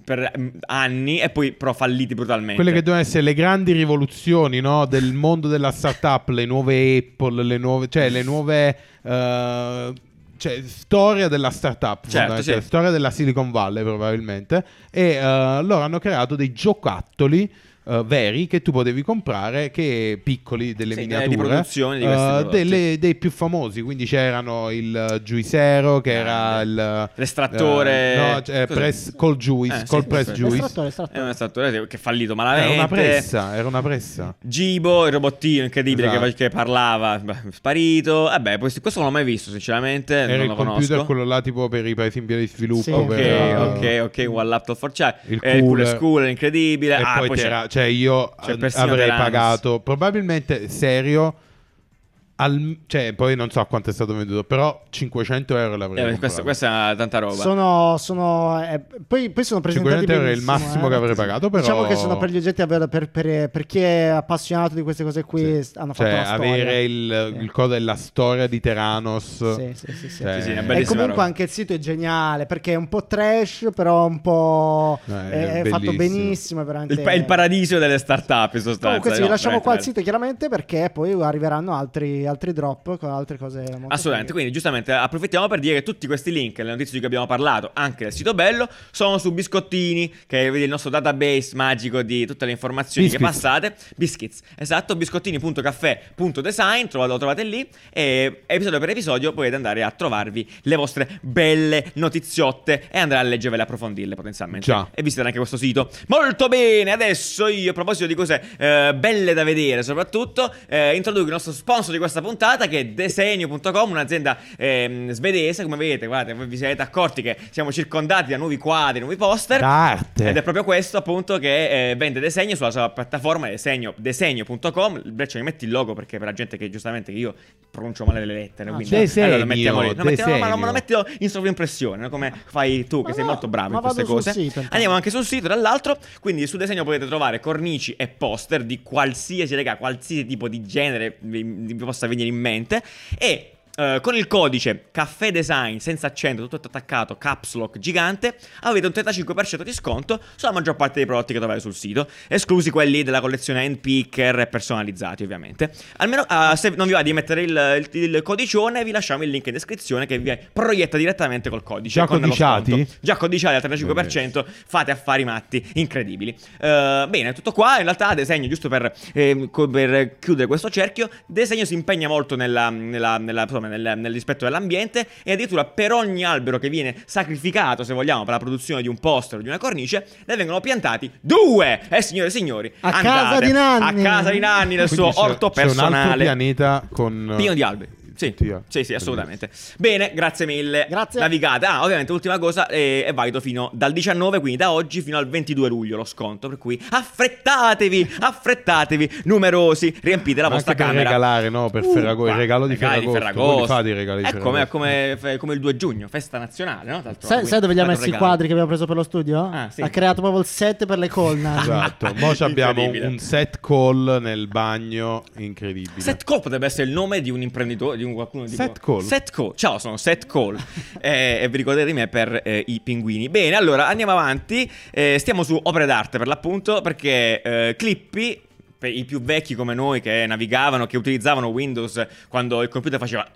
Speaker 1: per mh, anni e poi però falliti brutalmente.
Speaker 2: Quelle che devono essere le grandi rivoluzioni no, del mondo della startup, le nuove Apple, le nuove, cioè le nuove eh, cioè, storia della startup,
Speaker 1: Certo, sì.
Speaker 2: storia della Silicon Valley probabilmente. E eh, loro hanno creato dei giocattoli. Eh, veri che tu potevi comprare che piccoli delle
Speaker 1: Sì, eh,
Speaker 2: miniature
Speaker 1: di produzione di questi prodotti.
Speaker 2: delle- dei più famosi quindi c'erano il Juicero che era il
Speaker 1: L'estrattore-
Speaker 2: eh, no, cioè, press, col Juice
Speaker 1: Eh,
Speaker 2: col
Speaker 1: sì,
Speaker 2: press. Juice
Speaker 3: estrattore.
Speaker 1: un estrattore che è fallito
Speaker 2: era
Speaker 1: malamente.
Speaker 2: una pressa era una pressa
Speaker 1: Gibo, il robottino incredibile che-
Speaker 2: Esatto.
Speaker 1: che, parlava, beh, sparito. Vabbè, questo, questo non l'ho mai visto, sinceramente.
Speaker 2: Era
Speaker 1: non
Speaker 2: il
Speaker 1: lo
Speaker 2: computer
Speaker 1: conosco.
Speaker 2: quello là tipo per i paesi in via di sviluppo.
Speaker 3: Sì.
Speaker 1: Ok,
Speaker 2: per,
Speaker 1: ok, ok, One Laptop for Child.
Speaker 2: Il
Speaker 1: Eh, il cooler school, incredibile.
Speaker 2: E
Speaker 1: ah,
Speaker 2: poi,
Speaker 1: poi c'è-
Speaker 2: c'era, cioè io
Speaker 1: persino
Speaker 2: avrei pagato probabilmente serio. Al- cioè, poi non so a quanto è stato venduto, però 500 euro l'avrei
Speaker 1: Eh, questa, questa è tanta roba.
Speaker 3: Sono, sono eh, poi, poi sono presentati
Speaker 2: 500 euro è il
Speaker 3: benissimo,
Speaker 2: massimo
Speaker 3: eh.
Speaker 2: che avrei pagato, però
Speaker 3: Diciamo che sono per gli oggetti per, per- per- per chi è appassionato di queste cose qui
Speaker 2: Sì.
Speaker 3: hanno fatto
Speaker 2: cioè,
Speaker 3: la storia.
Speaker 2: avere il, il coso della storia di Teranos.
Speaker 3: Sì, sì, sì, sì.
Speaker 2: Cioè,
Speaker 1: Sì, sì, è
Speaker 3: E comunque
Speaker 1: roba.
Speaker 3: anche il sito è geniale perché è un po' trash, però un po'
Speaker 2: Eh,
Speaker 3: è,
Speaker 2: è
Speaker 3: fatto benissimo. è veramente...
Speaker 1: il, pa- il paradiso delle startup, in sostanza.
Speaker 3: Comunque sì,
Speaker 1: no?
Speaker 3: vi lasciamo qua il
Speaker 1: veramente
Speaker 3: sito chiaramente perché poi arriveranno altri, altri drop con altre cose
Speaker 1: Assolutamente,
Speaker 3: fighe.
Speaker 1: quindi giustamente approfittiamo per dire che tutti questi link, le notizie di cui abbiamo parlato, anche del sito bello, sono su Biscottini, che è il nostro database magico di tutte le informazioni che
Speaker 2: Biscuits.
Speaker 1: passate. Biscuits, esatto, biscottini.caffè.design, trovate- lo trovate lì e episodio per episodio potete andare a trovarvi le vostre belle notiziotte e andare a leggervele e approfondirle potenzialmente.
Speaker 2: Già.
Speaker 1: E visitare anche questo sito. Molto bene, adesso io a proposito di cose eh, belle da vedere soprattutto, eh, introduco il nostro sponsor di questa puntata che è Desenio.com, un'azienda ehm, svedese, come vedete, guardate, voi vi siete accorti che siamo circondati da nuovi quadri, nuovi poster.
Speaker 2: D'arte.
Speaker 1: Ed è proprio questo appunto che eh, vende Desegno sulla sua piattaforma desegno, desegno.com. Il Breccia mi metti il logo perché per la gente che giustamente io pronuncio male le lettere.
Speaker 3: Ah,
Speaker 1: quindi
Speaker 3: certo.
Speaker 1: allora lo mettiamo lì. Lo mettiamo- ma non me lo
Speaker 2: desegno.
Speaker 1: metti in sovraimpressione, no? come fai tu che
Speaker 3: Ma
Speaker 1: sei
Speaker 3: no,
Speaker 1: molto bravo
Speaker 3: ma
Speaker 1: in queste cose.
Speaker 3: sito.
Speaker 1: Andiamo anche sul sito, dall'altro, quindi su Desegno potete trovare cornici e poster di qualsiasi, raga, qualsiasi tipo di genere vi, vi possa venire in mente e eh, con il codice caffè design senza accento, tutto attaccato, caps lock gigante, avete un 35% di sconto sulla maggior parte dei prodotti che trovate sul sito, esclusi quelli della collezione handpicker e personalizzati ovviamente. Almeno ah, se non vi va di mettere il, il- il codicione, vi lasciamo il link in descrizione che vi proietta direttamente col codice.
Speaker 2: Già codiciati?
Speaker 1: Già codiciati al 35%, fate affari matti incredibili. Eh, bene, tutto qua. In realtà, Disegno, giusto per, ehm, per chiudere questo cerchio, Disegno si impegna molto nella- nella- nella- insomma, nel, nel rispetto dell'ambiente e addirittura per ogni albero che viene sacrificato, se vogliamo, per la produzione di un poster o di una cornice, ne vengono piantati due. E signore e signori,
Speaker 3: A
Speaker 1: andate
Speaker 3: casa di Nanni.
Speaker 1: A casa di Nanni nel
Speaker 2: Quindi
Speaker 1: suo
Speaker 2: c'è-
Speaker 1: orto
Speaker 2: c'è un altro
Speaker 1: personale.
Speaker 2: pianeta con
Speaker 1: Pieno di alberi. Sì, sì, sì, assolutamente. Bene, grazie mille.
Speaker 3: Grazie.
Speaker 1: Navigate. Ah, ovviamente, ultima cosa, eh, è valido fino dal 19, quindi da oggi fino al 22 luglio lo sconto. Per cui affrettatevi, affrettatevi, numerosi, riempite la
Speaker 2: Ma
Speaker 1: vostra
Speaker 2: anche per
Speaker 1: camera.
Speaker 2: regalare, no? Per
Speaker 1: Uh,
Speaker 2: Ferragosto, il regalo di Ferragosto. Voi li fate i regali di
Speaker 1: È come,
Speaker 2: Ferragosto?
Speaker 1: come, fe- come il 2 giugno, festa nazionale, no?
Speaker 3: Sai,
Speaker 1: quindi
Speaker 3: sai dove li ha messi i quadri che abbiamo preso per lo studio?
Speaker 1: Ah, sì.
Speaker 3: Ha creato proprio il set per le colna.
Speaker 2: Esatto. Mo' abbiamo un set call nel bagno incredibile.
Speaker 1: Set Call potrebbe essere il nome di un imprenditore, di un qualcuno di
Speaker 2: Set Call.
Speaker 1: Set Call. Ciao, sono Set Call. Eh, e vi ricordate di me per eh, i pinguini. Bene, allora andiamo avanti. Eh, stiamo su opere d'arte per l'appunto perché eh, Clippy per i più vecchi come noi che navigavano, che utilizzavano Windows quando il computer faceva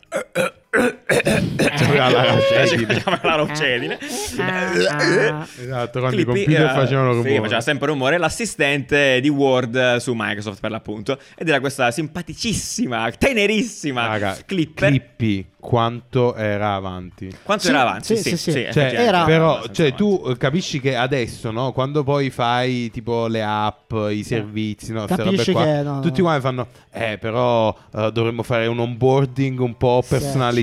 Speaker 2: La rocedine.
Speaker 1: C'era la rocedine.
Speaker 2: Esatto, quando
Speaker 1: Clippy
Speaker 2: i computer
Speaker 1: era-
Speaker 2: facevano
Speaker 1: sì,
Speaker 2: rumore.
Speaker 1: faceva sempre rumore. L'assistente di Word su Microsoft per l'appunto. Ed era questa simpaticissima, tenerissima
Speaker 2: Raga,
Speaker 1: Clipper.
Speaker 2: Clippy quanto era avanti.
Speaker 1: Quanto
Speaker 3: Sì,
Speaker 1: era avanti?
Speaker 3: sì, sì, sì.
Speaker 2: Cioè,
Speaker 1: effettivamente
Speaker 3: era-
Speaker 2: però, cioè, tu eh, capisci che adesso, no? Quando poi fai tipo le app, i servizi, no?
Speaker 3: Capisci
Speaker 2: robe qua,
Speaker 3: che no,
Speaker 2: tutti
Speaker 3: no.
Speaker 2: quanti fanno, eh, però eh, dovremmo fare un onboarding un po'
Speaker 3: Sì,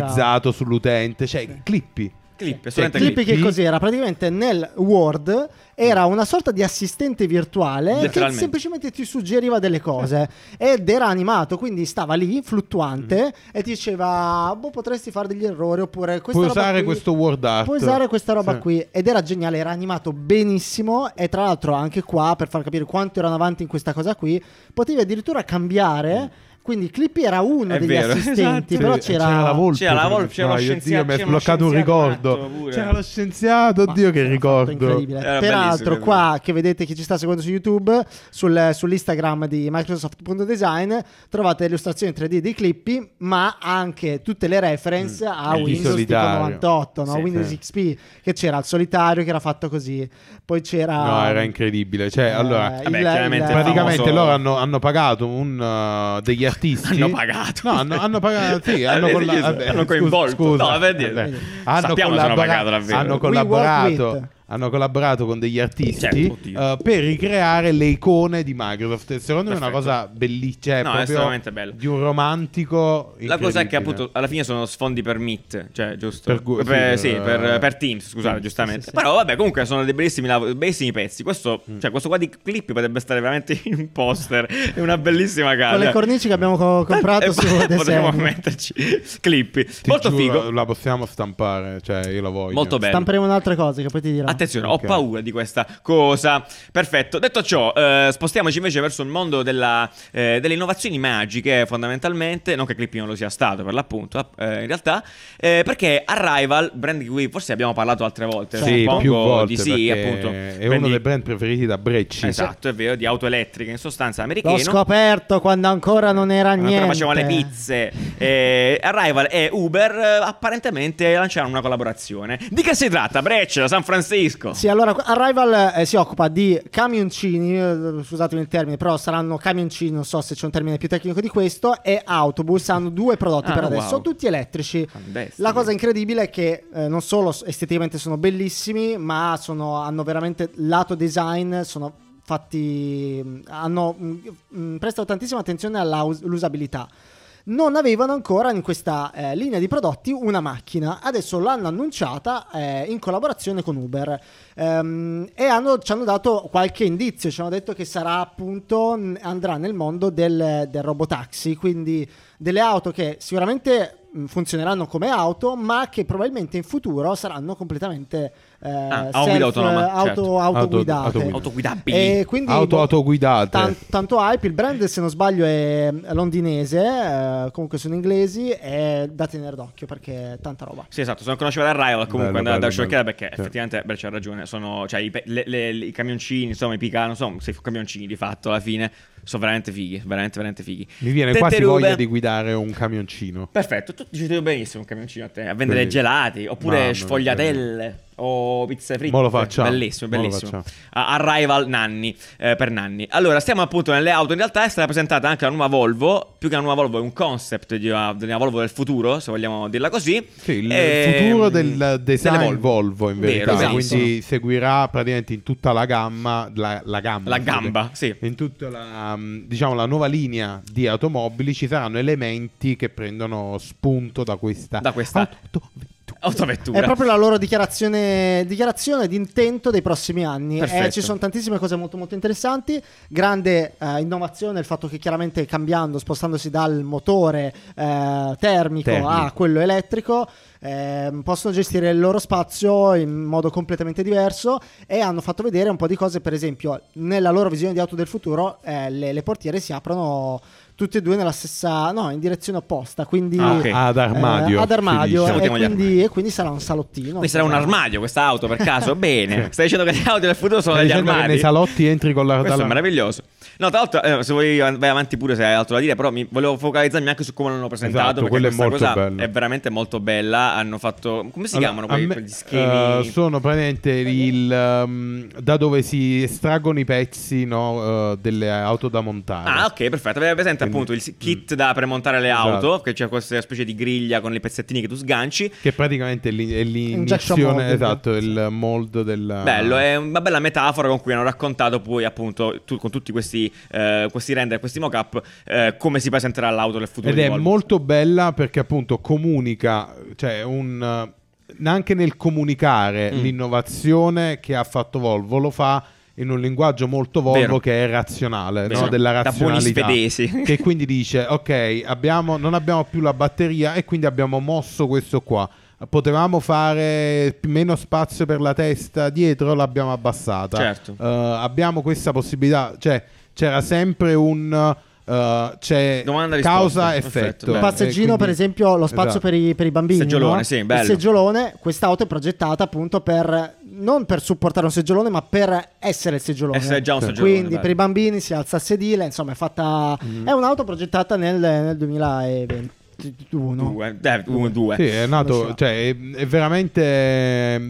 Speaker 2: personalizzato sull'utente. Cioè, Clippy.
Speaker 1: Clip,
Speaker 2: Cioè,
Speaker 1: solamente
Speaker 3: Clippy
Speaker 1: clip.
Speaker 3: che cos'era? Praticamente nel Word era una sorta di assistente virtuale che semplicemente ti suggeriva delle cose ed era animato, quindi stava lì fluttuante e ti diceva boh potresti fare degli errori oppure questa
Speaker 2: Puoi
Speaker 3: roba
Speaker 2: usare
Speaker 3: qui-
Speaker 2: questo word art.
Speaker 3: Puoi usare questa roba
Speaker 2: Sì.
Speaker 3: qui ed era geniale, era animato benissimo e tra l'altro anche qua per far capire quanto erano avanti in questa cosa qui, potevi addirittura cambiare, quindi Clippy era uno
Speaker 1: È
Speaker 3: degli
Speaker 1: vero,
Speaker 3: assistenti,
Speaker 1: esatto.
Speaker 3: però
Speaker 2: Sì,
Speaker 3: c'era,
Speaker 2: la volpe.
Speaker 1: C'era la volpe, c'era lo scienziato,
Speaker 2: Dio, mi è
Speaker 1: c'era uno
Speaker 2: sbloccato un ricordo. C'era lo scienziato, Dio che ricordo.
Speaker 3: incredibile.
Speaker 1: Era
Speaker 3: Peraltro, qua che vedete chi ci sta seguendo su YouTube, sul- sull'Instagram di Microsoft.design, trovate le illustrazioni 3D di Clippy, ma anche tutte le reference a
Speaker 2: Mm. Il
Speaker 3: Windows tipo
Speaker 2: solitario.
Speaker 3: 98, no?
Speaker 1: Sì,
Speaker 3: Windows
Speaker 2: sì.
Speaker 3: XP, che c'era il solitario che era fatto così. Poi c'era.
Speaker 2: No, era incredibile. Cioè,
Speaker 3: eh,
Speaker 2: allora,
Speaker 3: il-
Speaker 1: Vabbè, chiaramente
Speaker 3: il-
Speaker 2: praticamente
Speaker 1: famoso-
Speaker 2: loro hanno, hanno pagato un, uh, degli artisti.
Speaker 1: Hanno pagato.
Speaker 2: No, hanno, hanno pagato. Sì, hanno,
Speaker 1: Eh,
Speaker 2: colla-
Speaker 1: sì,
Speaker 2: vabbè,
Speaker 1: hanno
Speaker 2: scusa-
Speaker 1: coinvolto.
Speaker 2: Scusa,
Speaker 1: No, per dire. Sappiamo
Speaker 2: Hanno,
Speaker 1: se hanno
Speaker 2: collabora-
Speaker 1: pagato davvero.
Speaker 2: hanno
Speaker 3: We work
Speaker 2: collaborato. Hanno collaborato con degli artisti
Speaker 1: Certo,
Speaker 2: uh, per ricreare le icone di Microsoft. Secondo me è una
Speaker 1: Perfetto.
Speaker 2: cosa bellissima. Cioè,
Speaker 1: No, è
Speaker 2: proprio
Speaker 1: estremamente bello.
Speaker 2: Di un romantico.
Speaker 1: La cosa è che appunto alla fine sono sfondi per Meet, cioè giusto?
Speaker 2: Per gu-
Speaker 1: Per-
Speaker 2: sì,
Speaker 1: sì,
Speaker 2: per-
Speaker 1: per, per Teams, scusate,
Speaker 2: Teams,
Speaker 1: giustamente.
Speaker 3: sì, sì.
Speaker 1: Però vabbè, comunque sono dei bellissimi, bellissimi pezzi. Questo,
Speaker 2: Mm.
Speaker 1: cioè, questo qua di clip potrebbe stare veramente in un poster, è una bellissima casa.
Speaker 3: Con le cornici che abbiamo co- comprato
Speaker 1: Eh,
Speaker 3: su
Speaker 1: Potremmo metterci clippi.
Speaker 2: Ti
Speaker 1: Molto
Speaker 2: giuro,
Speaker 1: figo.
Speaker 2: La possiamo stampare. Cioè, io la voglio.
Speaker 1: Molto bello.
Speaker 3: Stamperemo un'altra cosa che poi ti dirò.
Speaker 1: Attenzione,
Speaker 2: Ok.
Speaker 1: ho paura di questa cosa. Perfetto. Detto ciò, eh, spostiamoci invece verso il mondo della, eh, delle innovazioni magiche, fondamentalmente. Non che Clippy non lo sia stato, per l'appunto, eh, in realtà. eh, perché Arrival, brand di cui forse abbiamo parlato altre volte.
Speaker 2: Sì,
Speaker 1: suppongo
Speaker 2: più volte.
Speaker 1: di sì, appunto.
Speaker 2: È
Speaker 1: Brand
Speaker 2: uno dei brand preferiti da Brecci.
Speaker 1: Esatto, è vero, di auto elettriche in sostanza
Speaker 3: L'ho
Speaker 1: americano.
Speaker 3: scoperto quando ancora non era
Speaker 1: Ancora
Speaker 3: niente.
Speaker 1: facevano le pizze. Eh, Arrival e Uber eh, apparentemente lanciarono una collaborazione. Di che si tratta? Breccia, da San Francisco.
Speaker 3: Sì, allora Arrival eh, si occupa di camioncini, eh, scusatemi il termine, però saranno camioncini, non so se c'è un termine più tecnico di questo, e autobus, hanno due prodotti
Speaker 1: Ah,
Speaker 3: per
Speaker 1: wow.
Speaker 3: adesso, tutti elettrici.
Speaker 1: Fantastico.
Speaker 3: La cosa incredibile è che eh, non solo esteticamente sono bellissimi, ma sono- hanno veramente lato design, sono fatti, mh, hanno mh, mh, prestano tantissima attenzione all'usabilità. Non avevano ancora in questa eh, linea di prodotti una macchina, adesso l'hanno annunciata eh, in collaborazione con Uber. Ehm, e hanno- ci hanno dato qualche indizio, ci hanno detto che sarà appunto, andrà nel mondo del, del robotaxi, quindi delle auto che sicuramente mh, funzioneranno come auto, ma che probabilmente in futuro saranno completamente eh,
Speaker 1: Ah, a guida autonoma,
Speaker 3: auto,
Speaker 1: certo.
Speaker 3: autoguidate.
Speaker 2: Auto-
Speaker 1: Autoguidabili.
Speaker 3: E quindi
Speaker 2: Auto
Speaker 3: boh,
Speaker 2: autoguidate.
Speaker 3: tan- tanto hype, il brand se non sbaglio è londinese, eh, comunque sono inglesi e da tenere d'occhio perché è tanta roba.
Speaker 1: Sì, esatto, se non conosceva Arrival comunque
Speaker 2: Bello,
Speaker 1: andare da
Speaker 2: bello,
Speaker 1: cercare perché
Speaker 2: Sì.
Speaker 1: effettivamente beh, c'ha ragione, sono cioè, i, pe- le- le- i camioncini, insomma, i picano, insomma, sei camioncini di fatto alla fine sono veramente fighi, veramente veramente fighi.
Speaker 2: Mi viene
Speaker 1: Tette
Speaker 2: quasi
Speaker 1: rube.
Speaker 2: voglia di guidare un camioncino.
Speaker 1: Perfetto, tu dici benissimo un camioncino a te, a vendere
Speaker 2: Bellissimo.
Speaker 1: gelati, oppure
Speaker 2: Mamma mia,
Speaker 1: sfogliatelle, o pizze fritte.
Speaker 2: Mo lo facciamo.
Speaker 1: Bellissimo,
Speaker 2: Mo lo
Speaker 1: bellissimo. A- Arrival Nanni, eh, per Nanni. Allora, stiamo appunto nelle auto. In realtà è stata presentata anche la nuova Volvo. Più che una nuova Volvo, è un concept di una, di una Volvo del futuro, se vogliamo dirla così.
Speaker 2: Sì, il
Speaker 1: Ehm,
Speaker 2: futuro del design
Speaker 1: delle
Speaker 2: Volvo. in verità,
Speaker 1: Vero, esatto.
Speaker 2: quindi seguirà praticamente in tutta la gamma la, la gamma,
Speaker 1: La gamba, sì.
Speaker 2: In tutta la, mm, diciamo, la nuova linea di automobili ci saranno elementi che prendono spunto da questa,
Speaker 1: Da questa-
Speaker 2: autovettura.
Speaker 1: Autovettura.
Speaker 3: È proprio la loro dichiarazione, dichiarazione di intento dei prossimi anni. Eh, ci sono tantissime cose molto molto interessanti. Grande eh, innovazione il fatto che chiaramente cambiando, spostandosi dal motore eh, termico,
Speaker 2: Termico.
Speaker 3: a quello elettrico, ehm, possono gestire il loro spazio in modo completamente diverso e hanno fatto vedere un po' di cose, per esempio nella loro visione di auto del futuro eh, le, le portiere si aprono tutte e due nella stessa, no, in direzione opposta, quindi
Speaker 1: Ah, ok.
Speaker 2: Ad armadio.
Speaker 3: eh, ad armadio
Speaker 2: dice.
Speaker 3: e quindi, e quindi sarà un salottino.
Speaker 1: Quindi sarà un armadio questa auto per caso? Bene. Stai dicendo che le auto del futuro sono
Speaker 2: Stai
Speaker 1: degli
Speaker 2: dicendo che
Speaker 1: armadi?
Speaker 2: nei salotti entri con la
Speaker 1: Questo è
Speaker 2: dalla-
Speaker 1: meraviglioso. No, tra l'altro, eh, se vuoi vai avanti pure se hai altro da dire, però mi volevo focalizzarmi anche su come l'hanno presentato.
Speaker 2: Esatto,
Speaker 1: perché
Speaker 2: è
Speaker 1: questa
Speaker 2: molto
Speaker 1: cosa
Speaker 2: bello.
Speaker 1: è veramente molto bella. Hanno fatto. Come si
Speaker 2: Allora,
Speaker 1: chiamano quei,
Speaker 2: me-
Speaker 1: quegli schemi?
Speaker 2: eh, sono praticamente il, um, da dove si estraggono i pezzi no, eh, delle auto da montare.
Speaker 1: Ah, ok, perfetto. Aveva presente
Speaker 2: Quindi-
Speaker 1: appunto il kit da premontare le
Speaker 2: Esatto.
Speaker 1: auto, che c'è questa specie di griglia con i pezzettini che tu sganci.
Speaker 2: Che praticamente è, l'in- è esatto, il mold del...
Speaker 1: Bello, è una bella metafora con cui hanno raccontato poi appunto tu- con tutti questi, eh, questi render, questi mock-up, eh, come si presenterà l'auto del futuro.
Speaker 2: Ed
Speaker 1: di
Speaker 2: è
Speaker 1: Volvo.
Speaker 2: molto bella perché appunto comunica, cioè un... Anche nel comunicare
Speaker 1: Mm.
Speaker 2: l'innovazione che ha fatto Volvo lo fa in un linguaggio molto Volvo
Speaker 1: Vero.
Speaker 2: che è razionale, no? della
Speaker 1: Da buoni
Speaker 2: razionalità.
Speaker 1: svedesi.
Speaker 2: che quindi dice, ok, abbiamo- non abbiamo più la batteria e quindi abbiamo mosso questo qua. Potevamo fare meno spazio per la testa dietro, l'abbiamo abbassata.
Speaker 1: Certo.
Speaker 2: Eh, abbiamo questa possibilità, cioè c'era sempre un... eh, c'è
Speaker 1: Domanda e risposta.
Speaker 2: causa-effetto.
Speaker 1: Perfetto,
Speaker 3: Il passeggino,
Speaker 2: quindi-
Speaker 3: per esempio, lo spazio
Speaker 2: Esatto.
Speaker 3: per, i, per i bambini.
Speaker 1: Seggiolone,
Speaker 3: no?
Speaker 1: sì, bello.
Speaker 3: Il seggiolone, quest'auto è progettata appunto per non per supportare un seggiolone, ma per essere il seggiolone.
Speaker 1: Essere già un seggiolone,
Speaker 3: Quindi
Speaker 1: bello.
Speaker 3: per i bambini si alza il sedile, insomma, è fatta.
Speaker 2: Mm.
Speaker 3: È un'auto progettata nel, nel 2021.
Speaker 1: Due, eh, uno, due.
Speaker 2: Sì, è nato,
Speaker 3: so.
Speaker 2: cioè è, è veramente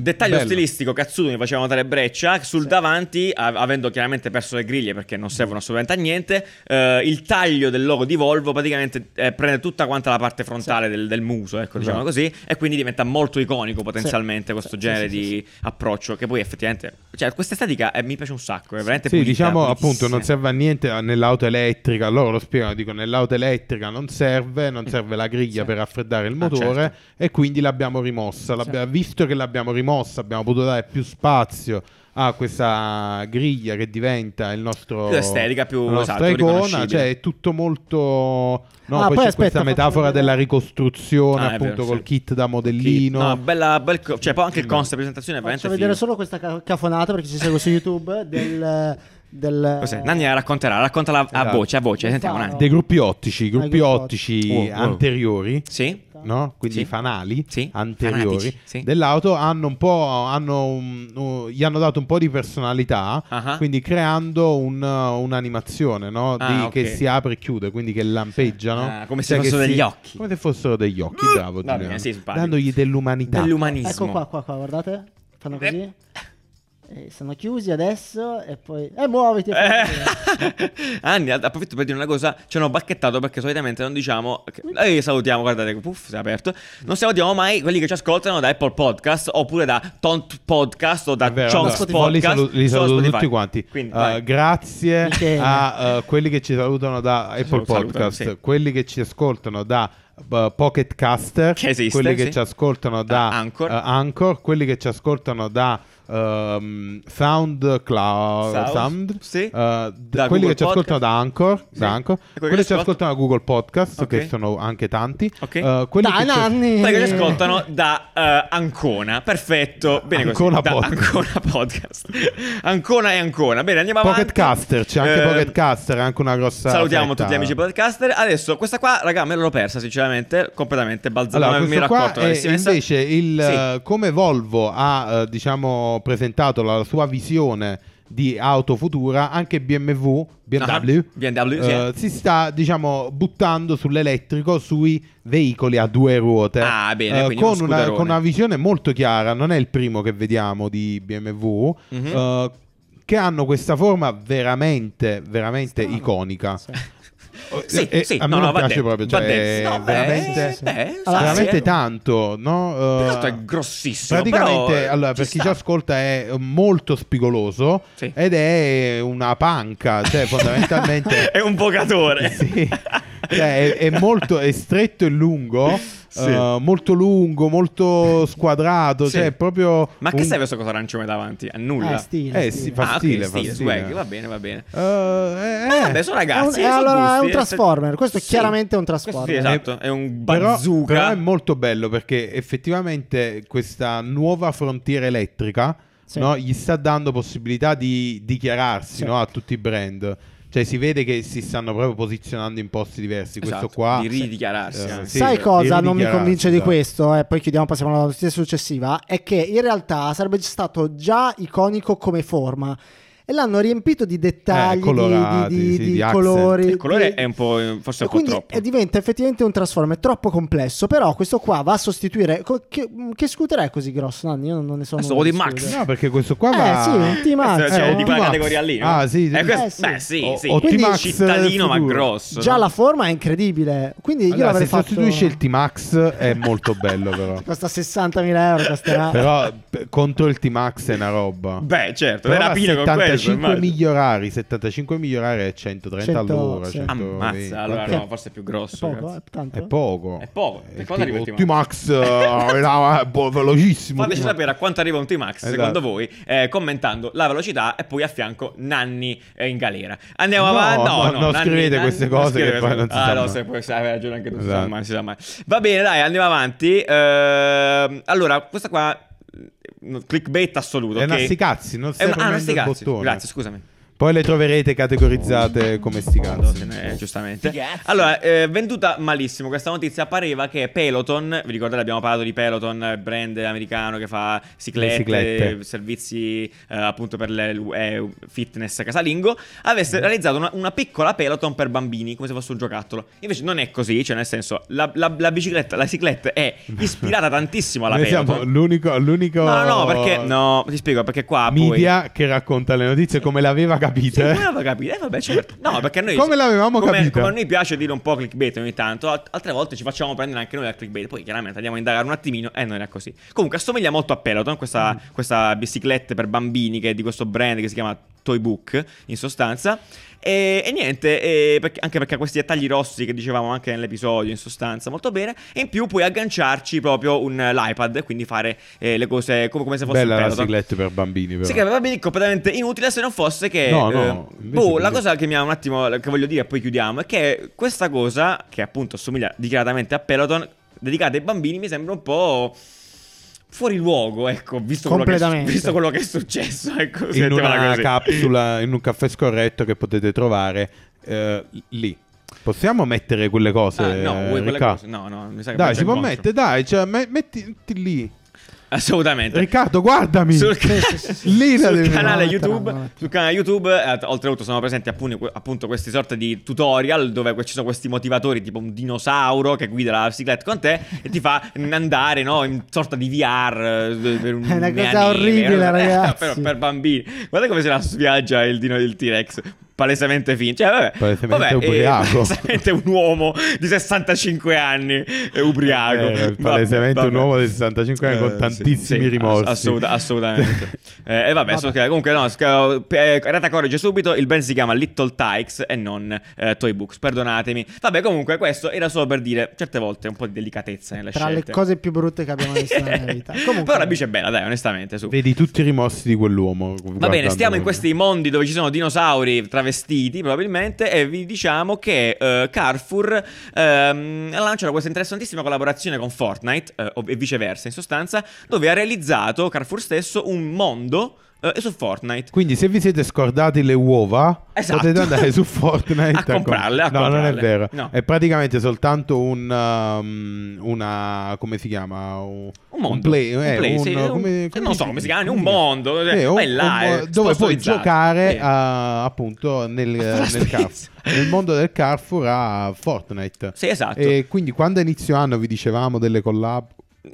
Speaker 1: Dettaglio
Speaker 2: bello.
Speaker 1: stilistico, Katsudo mi faceva notare Breccia, sul davanti, a- avendo chiaramente perso le griglie perché non servono assolutamente a niente, eh, il taglio del logo di Volvo praticamente eh, prende tutta quanta la parte frontale del, del muso, ecco, diciamo
Speaker 2: Esatto.
Speaker 1: così, e quindi diventa molto iconico potenzialmente questo
Speaker 3: Sì,
Speaker 1: genere
Speaker 3: sì, sì,
Speaker 1: di approccio, che poi effettivamente, cioè questa estetica eh, mi piace un sacco, è veramente
Speaker 2: Sì,
Speaker 1: pulita,
Speaker 2: diciamo
Speaker 1: pulitissima.
Speaker 2: appunto non serve a niente nell'auto elettrica. Loro lo spiegano, dicono nell'auto elettrica non serve, non serve la griglia per raffreddare il
Speaker 1: Ah,
Speaker 2: motore
Speaker 1: certo.
Speaker 2: e quindi l'abbiamo rimossa. L'abbia- Visto che l'abbiamo rimossa, abbiamo potuto dare più spazio a questa griglia che diventa il nostro
Speaker 1: Più estetica, più,
Speaker 2: la nostra
Speaker 1: esatto,
Speaker 2: icona, cioè è tutto molto no,
Speaker 3: Ah,
Speaker 2: poi,
Speaker 3: poi
Speaker 2: c'è
Speaker 3: aspetta,
Speaker 2: questa
Speaker 3: faccio
Speaker 2: metafora
Speaker 3: vedere.
Speaker 2: della ricostruzione
Speaker 1: Ah,
Speaker 2: appunto
Speaker 1: vero,
Speaker 2: col
Speaker 1: sì.
Speaker 2: kit da modellino.
Speaker 1: No, bella, bel co- cioè poi anche il concept presentazione è
Speaker 3: Faccio
Speaker 1: veramente
Speaker 3: vedere
Speaker 1: figo.
Speaker 3: solo questa ca- cafonata perché ci segue su YouTube del. Del
Speaker 1: Cos'è? Nanni la racconterà, raccontala a
Speaker 2: Esatto.
Speaker 1: voce, a voce, sentiamo. Nanni.
Speaker 2: Dei gruppi ottici, gruppi ottici
Speaker 1: Oh, wow.
Speaker 2: anteriori
Speaker 1: Sì?
Speaker 2: no? Quindi
Speaker 1: Sì.
Speaker 2: i fanali
Speaker 1: Sì.
Speaker 2: anteriori
Speaker 1: Fanatici, sì.
Speaker 2: dell'auto hanno un po' hanno un- un- gli hanno dato un po' di personalità,
Speaker 1: Ah.
Speaker 2: quindi creando un- un'animazione no?
Speaker 1: Ah,
Speaker 2: di-
Speaker 1: ok.
Speaker 2: che si apre e chiude, quindi che lampeggiano.
Speaker 1: Ah, come se
Speaker 2: Cioè
Speaker 1: fossero
Speaker 2: si-
Speaker 1: degli occhi.
Speaker 2: Come se fossero degli occhi, bravo
Speaker 1: bene.
Speaker 2: Dandogli dell'umanità.
Speaker 1: Dell'umanismo.
Speaker 3: Ecco qua, qua, qua, guardate. Fanno così. E sono chiusi adesso e poi... Eh, muoviti!
Speaker 1: Eh. Anni, approfitto per dire una cosa, ci hanno bacchettato perché solitamente non diciamo... che- Noi salutiamo, guardate, puff, si è aperto. Non salutiamo mai quelli che ci ascoltano da Apple Podcast oppure da Tont Podcast o da Chonks
Speaker 3: Spotify.
Speaker 2: li,
Speaker 1: Podcast.
Speaker 2: salu- li saluto tutti quanti.
Speaker 1: Quindi,
Speaker 2: Uh, grazie
Speaker 3: Michele.
Speaker 2: a uh, quelli che ci salutano da Apple
Speaker 1: salutano,
Speaker 2: Podcast,
Speaker 1: sì.
Speaker 2: quelli che ci ascoltano da uh, Pocket Caster,
Speaker 1: Che esiste,
Speaker 2: quelli che
Speaker 1: sì.
Speaker 2: ci ascoltano da,
Speaker 1: Anchor.
Speaker 2: uh, Anchor, quelli che ci ascoltano da um, SoundCloud,
Speaker 1: Sound,
Speaker 2: Sound,
Speaker 1: sì.
Speaker 2: uh, d-
Speaker 1: Da
Speaker 2: quelli
Speaker 1: Google
Speaker 2: che ci ascoltano da Anchor,
Speaker 1: Sì.
Speaker 2: da Anchor,
Speaker 1: quelli
Speaker 2: quelli
Speaker 1: che
Speaker 2: ci
Speaker 1: ascoltano-
Speaker 2: da Google Podcast,
Speaker 1: Ok.
Speaker 2: che sono anche tanti,
Speaker 1: Ok.
Speaker 2: uh, quelli
Speaker 3: Dai,
Speaker 2: che ci-!
Speaker 1: Quelli che ci ascoltano da eh, Ancona, perfetto, bene
Speaker 2: Ancona
Speaker 1: così, da
Speaker 2: Podcast.
Speaker 1: Ancona Podcast, Ancona e Ancona, bene andiamo
Speaker 2: Pocket
Speaker 1: avanti.
Speaker 2: Caster, c'è anche
Speaker 1: Eh,
Speaker 2: Pocket Caster, anche una grossa
Speaker 1: Salutiamo
Speaker 2: fetta.
Speaker 1: tutti gli amici podcaster. Adesso questa qua, raga, me l'ho persa sinceramente, completamente balzata.
Speaker 2: Allora,
Speaker 1: non mi racconto
Speaker 2: è invece il
Speaker 1: Sì.
Speaker 2: eh, come Volvo ha eh, diciamo presentato la sua visione di auto futura, anche BMW, BMW,
Speaker 1: Ah, BMW, sì.
Speaker 2: eh, si sta diciamo buttando sull'elettrico sui veicoli a due ruote
Speaker 1: Ah, bene, quindi
Speaker 2: con, una, con una visione molto chiara non è il primo che vediamo di BMW
Speaker 1: Mhm.
Speaker 2: eh, che hanno questa forma veramente veramente
Speaker 3: Strano.
Speaker 2: iconica
Speaker 3: Sì.
Speaker 1: Sì,
Speaker 2: E-
Speaker 1: sì,
Speaker 2: a me
Speaker 1: no,
Speaker 2: non piace
Speaker 1: detto,
Speaker 2: proprio cioè,
Speaker 1: detto. No,
Speaker 2: veramente,
Speaker 1: sì, beh,
Speaker 3: Allora,
Speaker 2: veramente
Speaker 1: sì.
Speaker 2: tanto no? Eh,
Speaker 1: Questo è grossissimo.
Speaker 2: Praticamente,
Speaker 1: però,
Speaker 2: allora,
Speaker 1: ci
Speaker 2: per chi
Speaker 1: sta.
Speaker 2: ci ascolta è molto spigoloso ed è una panca, cioè fondamentalmente
Speaker 1: è un vocatore.
Speaker 2: sì, cioè, è, è molto è stretto e lungo,
Speaker 1: Sì.
Speaker 2: eh, molto lungo, molto squadrato,
Speaker 1: Sì.
Speaker 2: cioè è proprio
Speaker 1: Ma che
Speaker 2: un-
Speaker 1: serve questo cosa arancione davanti? A nulla.
Speaker 3: Eh, stile,
Speaker 2: Eh,
Speaker 3: stile.
Speaker 2: sì, fa
Speaker 1: ah,
Speaker 2: stile, fa
Speaker 1: stile,
Speaker 2: stile.
Speaker 1: swag, va bene, va bene.
Speaker 2: Eh, eh,
Speaker 1: Eh, vabbè, sono
Speaker 3: È un,
Speaker 1: ragazzi.
Speaker 3: è
Speaker 1: sono
Speaker 3: allora, è
Speaker 1: gusti,
Speaker 3: un
Speaker 1: eh,
Speaker 3: Transformer. Questo è
Speaker 1: Sì.
Speaker 3: chiaramente un Transformer.
Speaker 1: sì, esatto, è un
Speaker 2: Però,
Speaker 1: bazooka.
Speaker 2: però è molto bello perché effettivamente questa nuova frontiera elettrica
Speaker 3: Sì.
Speaker 2: no, gli sta dando possibilità di dichiararsi
Speaker 3: Sì.
Speaker 2: no, a tutti i brand. Cioè si vede che si stanno proprio posizionando in posti diversi. Questo
Speaker 1: Esatto,
Speaker 2: qua
Speaker 1: di ridichiararsi.
Speaker 2: Eh, sì,
Speaker 3: Sai cosa non mi convince di
Speaker 2: esatto.
Speaker 3: questo? E poi chiudiamo, passiamo alla notizia successiva. È che in realtà sarebbe stato già iconico come forma. E l'hanno riempito di dettagli, di-
Speaker 2: colorati,
Speaker 3: di,
Speaker 2: sì,
Speaker 3: di
Speaker 2: di accent.
Speaker 3: colori.
Speaker 1: Il colore
Speaker 3: di-
Speaker 1: è un po', forse
Speaker 3: E
Speaker 1: un po'
Speaker 3: quindi
Speaker 1: troppo.
Speaker 3: eh, diventa effettivamente un Transformer troppo complesso. Però questo qua va a sostituire. co- che, che scooter è così grosso? Nanni? Io non, non ne so.
Speaker 1: Questo di
Speaker 3: di
Speaker 1: Max.
Speaker 3: scooter.
Speaker 2: No, perché questo qua
Speaker 3: Eh,
Speaker 2: va...
Speaker 3: sì, un T-Max.
Speaker 1: Cioè,
Speaker 3: no?
Speaker 1: di quella categoria lì, no?
Speaker 2: Ah, sì, sì.
Speaker 1: Eh, questo-
Speaker 3: Eh, sì.
Speaker 1: Beh, sì,
Speaker 2: O-
Speaker 1: sì.
Speaker 2: o
Speaker 1: cittadino ma grosso.
Speaker 3: Già la forma è incredibile. Quindi io
Speaker 2: Allora,
Speaker 3: l'avrei
Speaker 2: se
Speaker 3: fatto.
Speaker 2: sostituisce il T-Max è molto bello però.
Speaker 3: Costa 60.000 euro. Costerà.
Speaker 2: però contro il T-Max è una roba.
Speaker 1: Beh, certo,
Speaker 2: Però
Speaker 1: le
Speaker 2: a
Speaker 1: rapine con questo.
Speaker 2: 75
Speaker 1: immagino.
Speaker 2: migliorari, 75 migliorari è 130
Speaker 3: 100,
Speaker 2: all'ora.
Speaker 3: sì.
Speaker 2: 120.
Speaker 1: Ammazza, allora no, forse è più grosso.
Speaker 3: È poco, è tanto.
Speaker 2: È poco.
Speaker 1: È poco.
Speaker 2: Eh, il
Speaker 1: quanto arriva il
Speaker 2: il T-Max eh, eh, boh, velocissimo.
Speaker 1: Fateci
Speaker 2: T-Max.
Speaker 1: sapere a quanto arriva un T-Max
Speaker 2: Esatto.
Speaker 1: secondo voi, eh, commentando la velocità e poi a fianco Nanni eh, in galera. Andiamo
Speaker 2: No,
Speaker 1: avanti. No,
Speaker 2: no,
Speaker 1: no,
Speaker 2: non
Speaker 1: Nanni-
Speaker 2: scrivete
Speaker 1: Nanni-
Speaker 2: queste
Speaker 1: non
Speaker 2: cose
Speaker 1: scrivete
Speaker 2: che poi non si
Speaker 1: ah,
Speaker 2: sa
Speaker 1: no,
Speaker 2: mai.
Speaker 1: se poi hai ragione anche tu,
Speaker 2: Esatto.
Speaker 1: mai, si sa mai. Va bene, dai, andiamo avanti. Ehm, allora, questa qua clickbait assoluto,
Speaker 2: È
Speaker 1: ok?
Speaker 2: una sti cazzi, non
Speaker 1: È
Speaker 2: stai
Speaker 1: una- ah, cazzi.
Speaker 2: bottone.
Speaker 1: Grazie, scusami.
Speaker 2: Poi le troverete categorizzate come sti cazzi.
Speaker 1: Eh, giustamente. Allora, eh, venduta malissimo questa notizia. Pareva che Peloton, vi ricordate, abbiamo parlato di Peloton, brand americano che fa ciclette,
Speaker 2: ciclette.
Speaker 1: servizi eh, appunto per le eh, fitness casalingo, avesse realizzato una, una piccola Peloton per bambini, come se fosse un giocattolo. Invece non è così, cioè nel senso, la, la- la bicicletta, la cicletta è ispirata tantissimo alla
Speaker 2: Noi
Speaker 1: Peloton.
Speaker 2: siamo l'unico, l'unico
Speaker 1: No, no, no, perché no, ti spiego perché qua poi
Speaker 2: media che racconta le notizie come l'aveva capita.
Speaker 1: sì, come l'aveva capito? Eh, vabbè, certo. No, perché noi.
Speaker 2: Come l'avevamo
Speaker 1: come,
Speaker 2: capita?
Speaker 1: Come a noi piace dire un po' clickbait ogni tanto, alt- altre volte ci facciamo prendere anche noi dal clickbait. Poi chiaramente andiamo a indagare un attimino e non è così. Comunque, assomiglia molto a Peloton, questa,
Speaker 2: Mm.
Speaker 1: questa bicicletta per bambini che è di questo brand che si chiama Toy Book, in sostanza. E, e niente, e perché- anche perché ha questi dettagli rossi che dicevamo anche nell'episodio, in sostanza, molto bene. E in più puoi agganciarci proprio un, l'iPad e quindi fare eh, le cose come, come se fosse
Speaker 2: Bella
Speaker 1: un Peloton.
Speaker 2: cicletta per bambini, però.
Speaker 1: Sì, che va bene completamente inutile se non fosse che.
Speaker 2: No, no,
Speaker 1: eh, boh, la cosa che mi ha un attimo. che voglio dire e poi chiudiamo. È che questa cosa, che appunto assomiglia dichiaratamente a Peloton, dedicata ai bambini, mi sembra un po'. Fuori luogo, ecco, visto quello, che è, visto quello che è successo. Ecco,
Speaker 2: in una
Speaker 1: così.
Speaker 2: capsula, in un caffè scorretto che potete trovare eh, lì. Possiamo mettere quelle cose?
Speaker 1: Ah, no, vuoi quelle cose? No, no, mi sa che
Speaker 2: Dai, si può mettere, dai, cioè, me- metti, metti lì.
Speaker 1: Assolutamente.
Speaker 2: Riccardo, guardami.
Speaker 1: Sul,
Speaker 2: Lì la
Speaker 1: sul canale YouTube,
Speaker 3: no.
Speaker 1: sul canale YouTube eh, oltretutto sono presenti appunto, appunto questi sorte di tutorial dove ci sono questi motivatori tipo un dinosauro che guida la bicicletta con te e ti fa andare no, in sorta di VR eh, per un
Speaker 3: È una cosa
Speaker 1: anime,
Speaker 3: orribile,
Speaker 1: eh,
Speaker 3: ragazzi.
Speaker 1: per, per bambini guarda come se la sviaggia il dino del T-Rex palesemente finto cioè vabbè,
Speaker 2: Palesemente
Speaker 1: vabbè, eh,
Speaker 2: ubriaco.
Speaker 1: palesemente un uomo di 65 anni eh, ubriaco
Speaker 2: Eh,
Speaker 1: Vabbè,
Speaker 2: palesemente un
Speaker 1: vabbè.
Speaker 2: uomo di 65 anni con
Speaker 1: Eh,
Speaker 2: tantissimi
Speaker 1: sì, sì,
Speaker 2: rimorsi.
Speaker 1: ass- assoluta- assolutamente. eh, e vabbè, so che- comunque no, sc- eh, Rata corregge subito, il brand si chiama Little Tykes e non eh, Toy Books, perdonatemi. Vabbè, comunque questo era solo per dire certe volte un po' di delicatezza nelle
Speaker 3: Tra
Speaker 1: scelte.
Speaker 3: le cose più brutte che abbiamo visto nella mia vita. Comunque,
Speaker 1: Però la bici è bella, dai, onestamente, su.
Speaker 2: Vedi tutti i rimorsi di quell'uomo.
Speaker 1: Va bene, stiamo in questi mondi dove ci sono dinosauri travestiti, probabilmente, e vi diciamo che eh, Carrefour ehm, lanciato questa interessantissima collaborazione con Fortnite, eh, e viceversa, in sostanza, dove ha realizzato Carrefour stesso un mondo e su Fortnite.
Speaker 2: Quindi se vi siete scordati le uova,
Speaker 1: Esatto.
Speaker 2: potete andare su Fortnite
Speaker 1: A comprarle, a
Speaker 2: No, non è
Speaker 1: comprarle.
Speaker 2: vero.
Speaker 1: No.
Speaker 2: È praticamente soltanto un um, una come si chiama? Un,
Speaker 1: Un mondo.
Speaker 2: play,
Speaker 1: Un
Speaker 2: eh,
Speaker 1: play,
Speaker 2: un-
Speaker 1: sì,
Speaker 2: come-
Speaker 1: un-
Speaker 2: come
Speaker 1: non so come si chiama, un mondo, cioè,
Speaker 2: Eh, un-
Speaker 1: là,
Speaker 2: un dove puoi giocare
Speaker 1: Sì.
Speaker 2: a- appunto nel, nel. Carrefour- nel mondo del Carrefour a Fortnite.
Speaker 1: Sì, esatto.
Speaker 2: E quindi quando a inizio anno vi dicevamo delle collab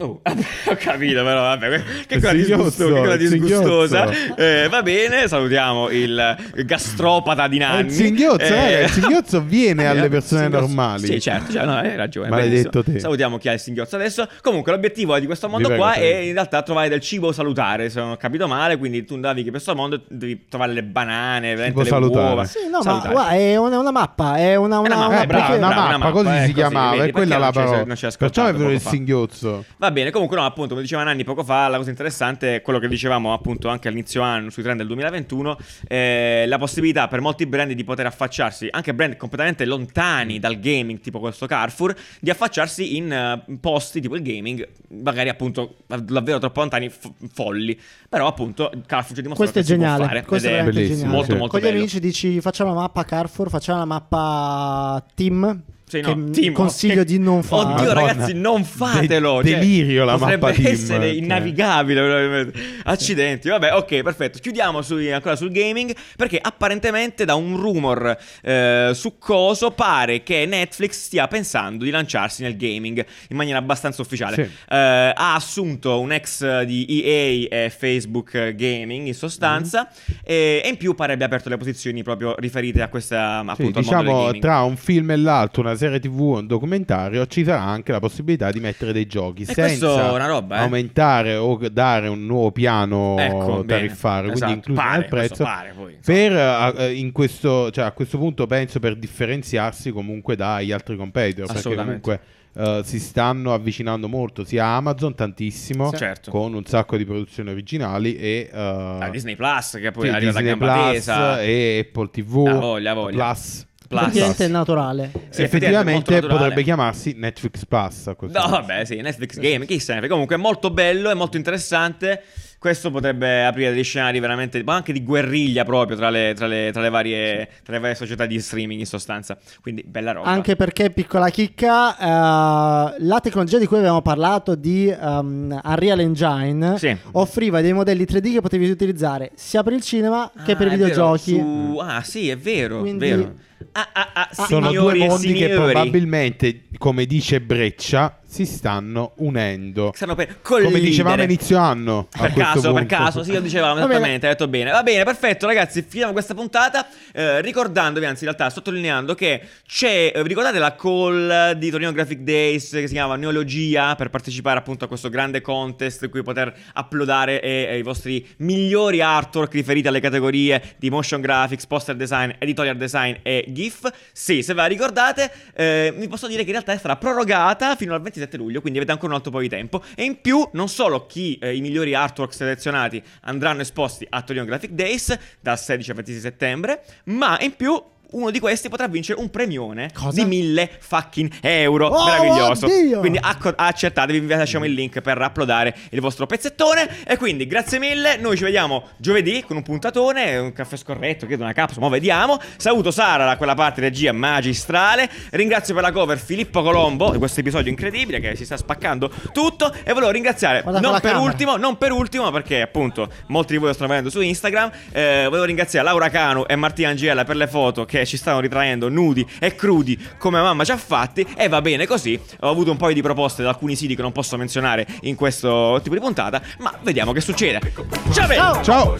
Speaker 1: Oh, vabbè, ho capito, però vabbè, che
Speaker 2: Il
Speaker 1: cosa, disgusto-
Speaker 2: singhiozzo,
Speaker 1: che cosa disgustosa.
Speaker 2: singhiozzo.
Speaker 1: Eh, va bene, salutiamo il gastropata di
Speaker 2: Eh,
Speaker 1: Nanni.
Speaker 2: il singhiozzo,
Speaker 1: Eh,
Speaker 2: raga, il singhiozzo viene alle
Speaker 1: il
Speaker 2: persone
Speaker 1: singhiozzo-
Speaker 2: normali.
Speaker 1: Sì, certo, cioè, no, hai ragione.
Speaker 2: Maledetto te.
Speaker 1: Salutiamo chi ha il singhiozzo adesso. Comunque, l'obiettivo di questo mondo
Speaker 2: Vi prego,
Speaker 1: qua
Speaker 2: prego.
Speaker 1: è in realtà trovare del cibo salutare. Se non ho capito male, quindi tu navighi per questo mondo, devi trovare le banane, veramente le
Speaker 2: salutare.
Speaker 1: uova.
Speaker 3: Sì, no, ma
Speaker 1: salutare.
Speaker 3: guarda, è una, una mappa, è una, una,
Speaker 1: È una mappa,
Speaker 2: Eh, una
Speaker 1: una
Speaker 2: così si
Speaker 1: eh, così,
Speaker 2: chiamava, quella è
Speaker 1: perché
Speaker 2: la
Speaker 1: non ci sei-
Speaker 2: parola. Perciò è venuto il singhiozzo.
Speaker 1: Va bene, comunque no, appunto, come diceva Nanni poco fa, la cosa interessante è quello che dicevamo appunto anche all'inizio anno sui trend del 2021, eh, la possibilità per molti brand di poter affacciarsi, anche brand completamente lontani dal gaming, tipo questo Carrefour, di affacciarsi in eh, posti tipo il gaming, magari appunto davvero troppo lontani, fo- folli. Però appunto Carrefour ci dimostra
Speaker 3: Questo è
Speaker 1: che si può
Speaker 3: geniale.
Speaker 1: fare.
Speaker 3: Questo è
Speaker 1: ed è
Speaker 3: veramente
Speaker 2: bellissimo,
Speaker 3: geniale.
Speaker 1: molto
Speaker 2: sì.
Speaker 1: molto
Speaker 3: Con gli
Speaker 1: bello.
Speaker 3: amici dici facciamo la mappa Carrefour, facciamo la mappa Team.
Speaker 1: Sì,
Speaker 3: che
Speaker 1: no, Team,
Speaker 3: consiglio
Speaker 1: oh,
Speaker 3: di non
Speaker 1: che-
Speaker 3: fare.
Speaker 1: Oddio,
Speaker 2: Madonna.
Speaker 1: ragazzi, non fatelo.
Speaker 2: De-
Speaker 1: cioè,
Speaker 2: delirio la
Speaker 1: potrebbe
Speaker 2: mappa Team,
Speaker 1: essere
Speaker 2: cioè.
Speaker 1: innavigabile. probabilmente. Accidenti. Vabbè, ok, perfetto. Chiudiamo sui- ancora sul gaming. Perché apparentemente, da un rumor eh, succoso, pare che Netflix stia pensando di lanciarsi nel gaming in maniera abbastanza ufficiale.
Speaker 2: Sì.
Speaker 1: Eh, ha assunto un ex di EA e Facebook Gaming in sostanza.
Speaker 2: Mm-hmm.
Speaker 1: e, e in più pare abbia aperto le posizioni proprio riferite a questa
Speaker 2: Sì,
Speaker 1: appunto del
Speaker 2: diciamo tra un film e l'altro, una serie TV, un documentario, ci sarà anche la possibilità di mettere dei giochi
Speaker 1: questo
Speaker 2: senza
Speaker 1: roba, eh.
Speaker 2: aumentare o dare un nuovo piano
Speaker 1: Ecco,
Speaker 2: tariffario, quindi
Speaker 1: Esatto.
Speaker 2: incluso
Speaker 1: Pare,
Speaker 2: nel prezzo.
Speaker 1: pare, poi,
Speaker 2: per eh, in questo, cioè, a questo punto penso per differenziarsi comunque dagli altri competitor, perché comunque eh, si stanno avvicinando molto sia Amazon tantissimo
Speaker 1: Certo.
Speaker 2: con un sacco di produzioni originali e eh,
Speaker 1: Ah, Disney Plus che poi
Speaker 2: sì,
Speaker 1: arriva da
Speaker 2: Disney
Speaker 1: gamba
Speaker 2: Plus
Speaker 1: tesa.
Speaker 2: e Apple TV
Speaker 1: La voglia, voglia.
Speaker 2: Plus.
Speaker 1: Plus.
Speaker 3: È naturale.
Speaker 1: Sì,
Speaker 2: effettivamente
Speaker 1: naturale.
Speaker 2: potrebbe chiamarsi Netflix Plus
Speaker 1: No,
Speaker 2: punto.
Speaker 1: vabbè, sì, Netflix Game, chi se ne frega. Comunque è molto bello, è molto interessante. Questo potrebbe aprire degli scenari veramente, ma anche di guerriglia proprio tra le, tra le- tra le varie, tra le varie società di streaming in sostanza. Quindi bella roba.
Speaker 3: Anche perché, piccola chicca, eh, la tecnologia di cui avevamo parlato di ehm, Unreal Engine
Speaker 1: Sì.
Speaker 3: offriva dei modelli 3D che potevi utilizzare sia per il cinema che
Speaker 1: Ah,
Speaker 3: per i
Speaker 1: è vero,
Speaker 3: videogiochi.
Speaker 1: su- Ah, sì, è vero,
Speaker 3: Quindi-
Speaker 1: vero. Ah, ah, ah,
Speaker 2: Sono
Speaker 1: signori
Speaker 2: due mondi che probabilmente, come dice Breccia, si stanno unendo.
Speaker 1: Stanno per
Speaker 2: Come dicevamo inizio anno.
Speaker 1: Per caso, per
Speaker 2: punto.
Speaker 1: caso, sì, lo dicevamo esattamente, hai detto bene. Va bene, perfetto, ragazzi, finiamo questa puntata eh, ricordandovi, anzi in realtà sottolineando che c'è, eh, vi ricordate la call di Torino Graphic Days che si chiama Neologia per partecipare appunto a questo grande contest in cui poter uploadare eh, eh, i vostri migliori artwork riferiti alle categorie di motion graphics, poster design, editorial design e GIF? Sì, se ve la ricordate, eh, vi posso dire che in realtà stata prorogata fino al 27 luglio, quindi avete ancora un altro po' di tempo. E in più, non solo chi eh, i migliori artwork selezionati andranno esposti a Torino Graphic Days dal 16 al 26 settembre, ma in più uno di questi potrà vincere un premione
Speaker 3: Cosa?
Speaker 1: di 1000 fucking euro.
Speaker 3: Oh,
Speaker 1: Meraviglioso.
Speaker 3: oddio!
Speaker 1: Quindi acco- accettatevi, vi lasciamo il link per uploadare il vostro pezzettone. E quindi grazie mille. Noi ci vediamo giovedì con un puntatone, un caffè scorretto, credo una capsula, ma vediamo. Saluto Sara da quella parte regia magistrale. Ringrazio per la cover Filippo Colombo di questo episodio incredibile che si sta spaccando tutto. E volevo ringraziare
Speaker 3: Guarda
Speaker 1: non per
Speaker 3: camera.
Speaker 1: ultimo, non per ultimo, perché appunto molti di voi lo stanno vedendo su Instagram. Eh, volevo ringraziare Laura Canu e Martina Angela per le foto che ci stanno ritraendo nudi e crudi come mamma ci ha fatti. E va bene così. Ho avuto un paio di proposte da alcuni siti che non posso menzionare in questo tipo di puntata. Ma vediamo che succede. Ciao!
Speaker 3: Ciao!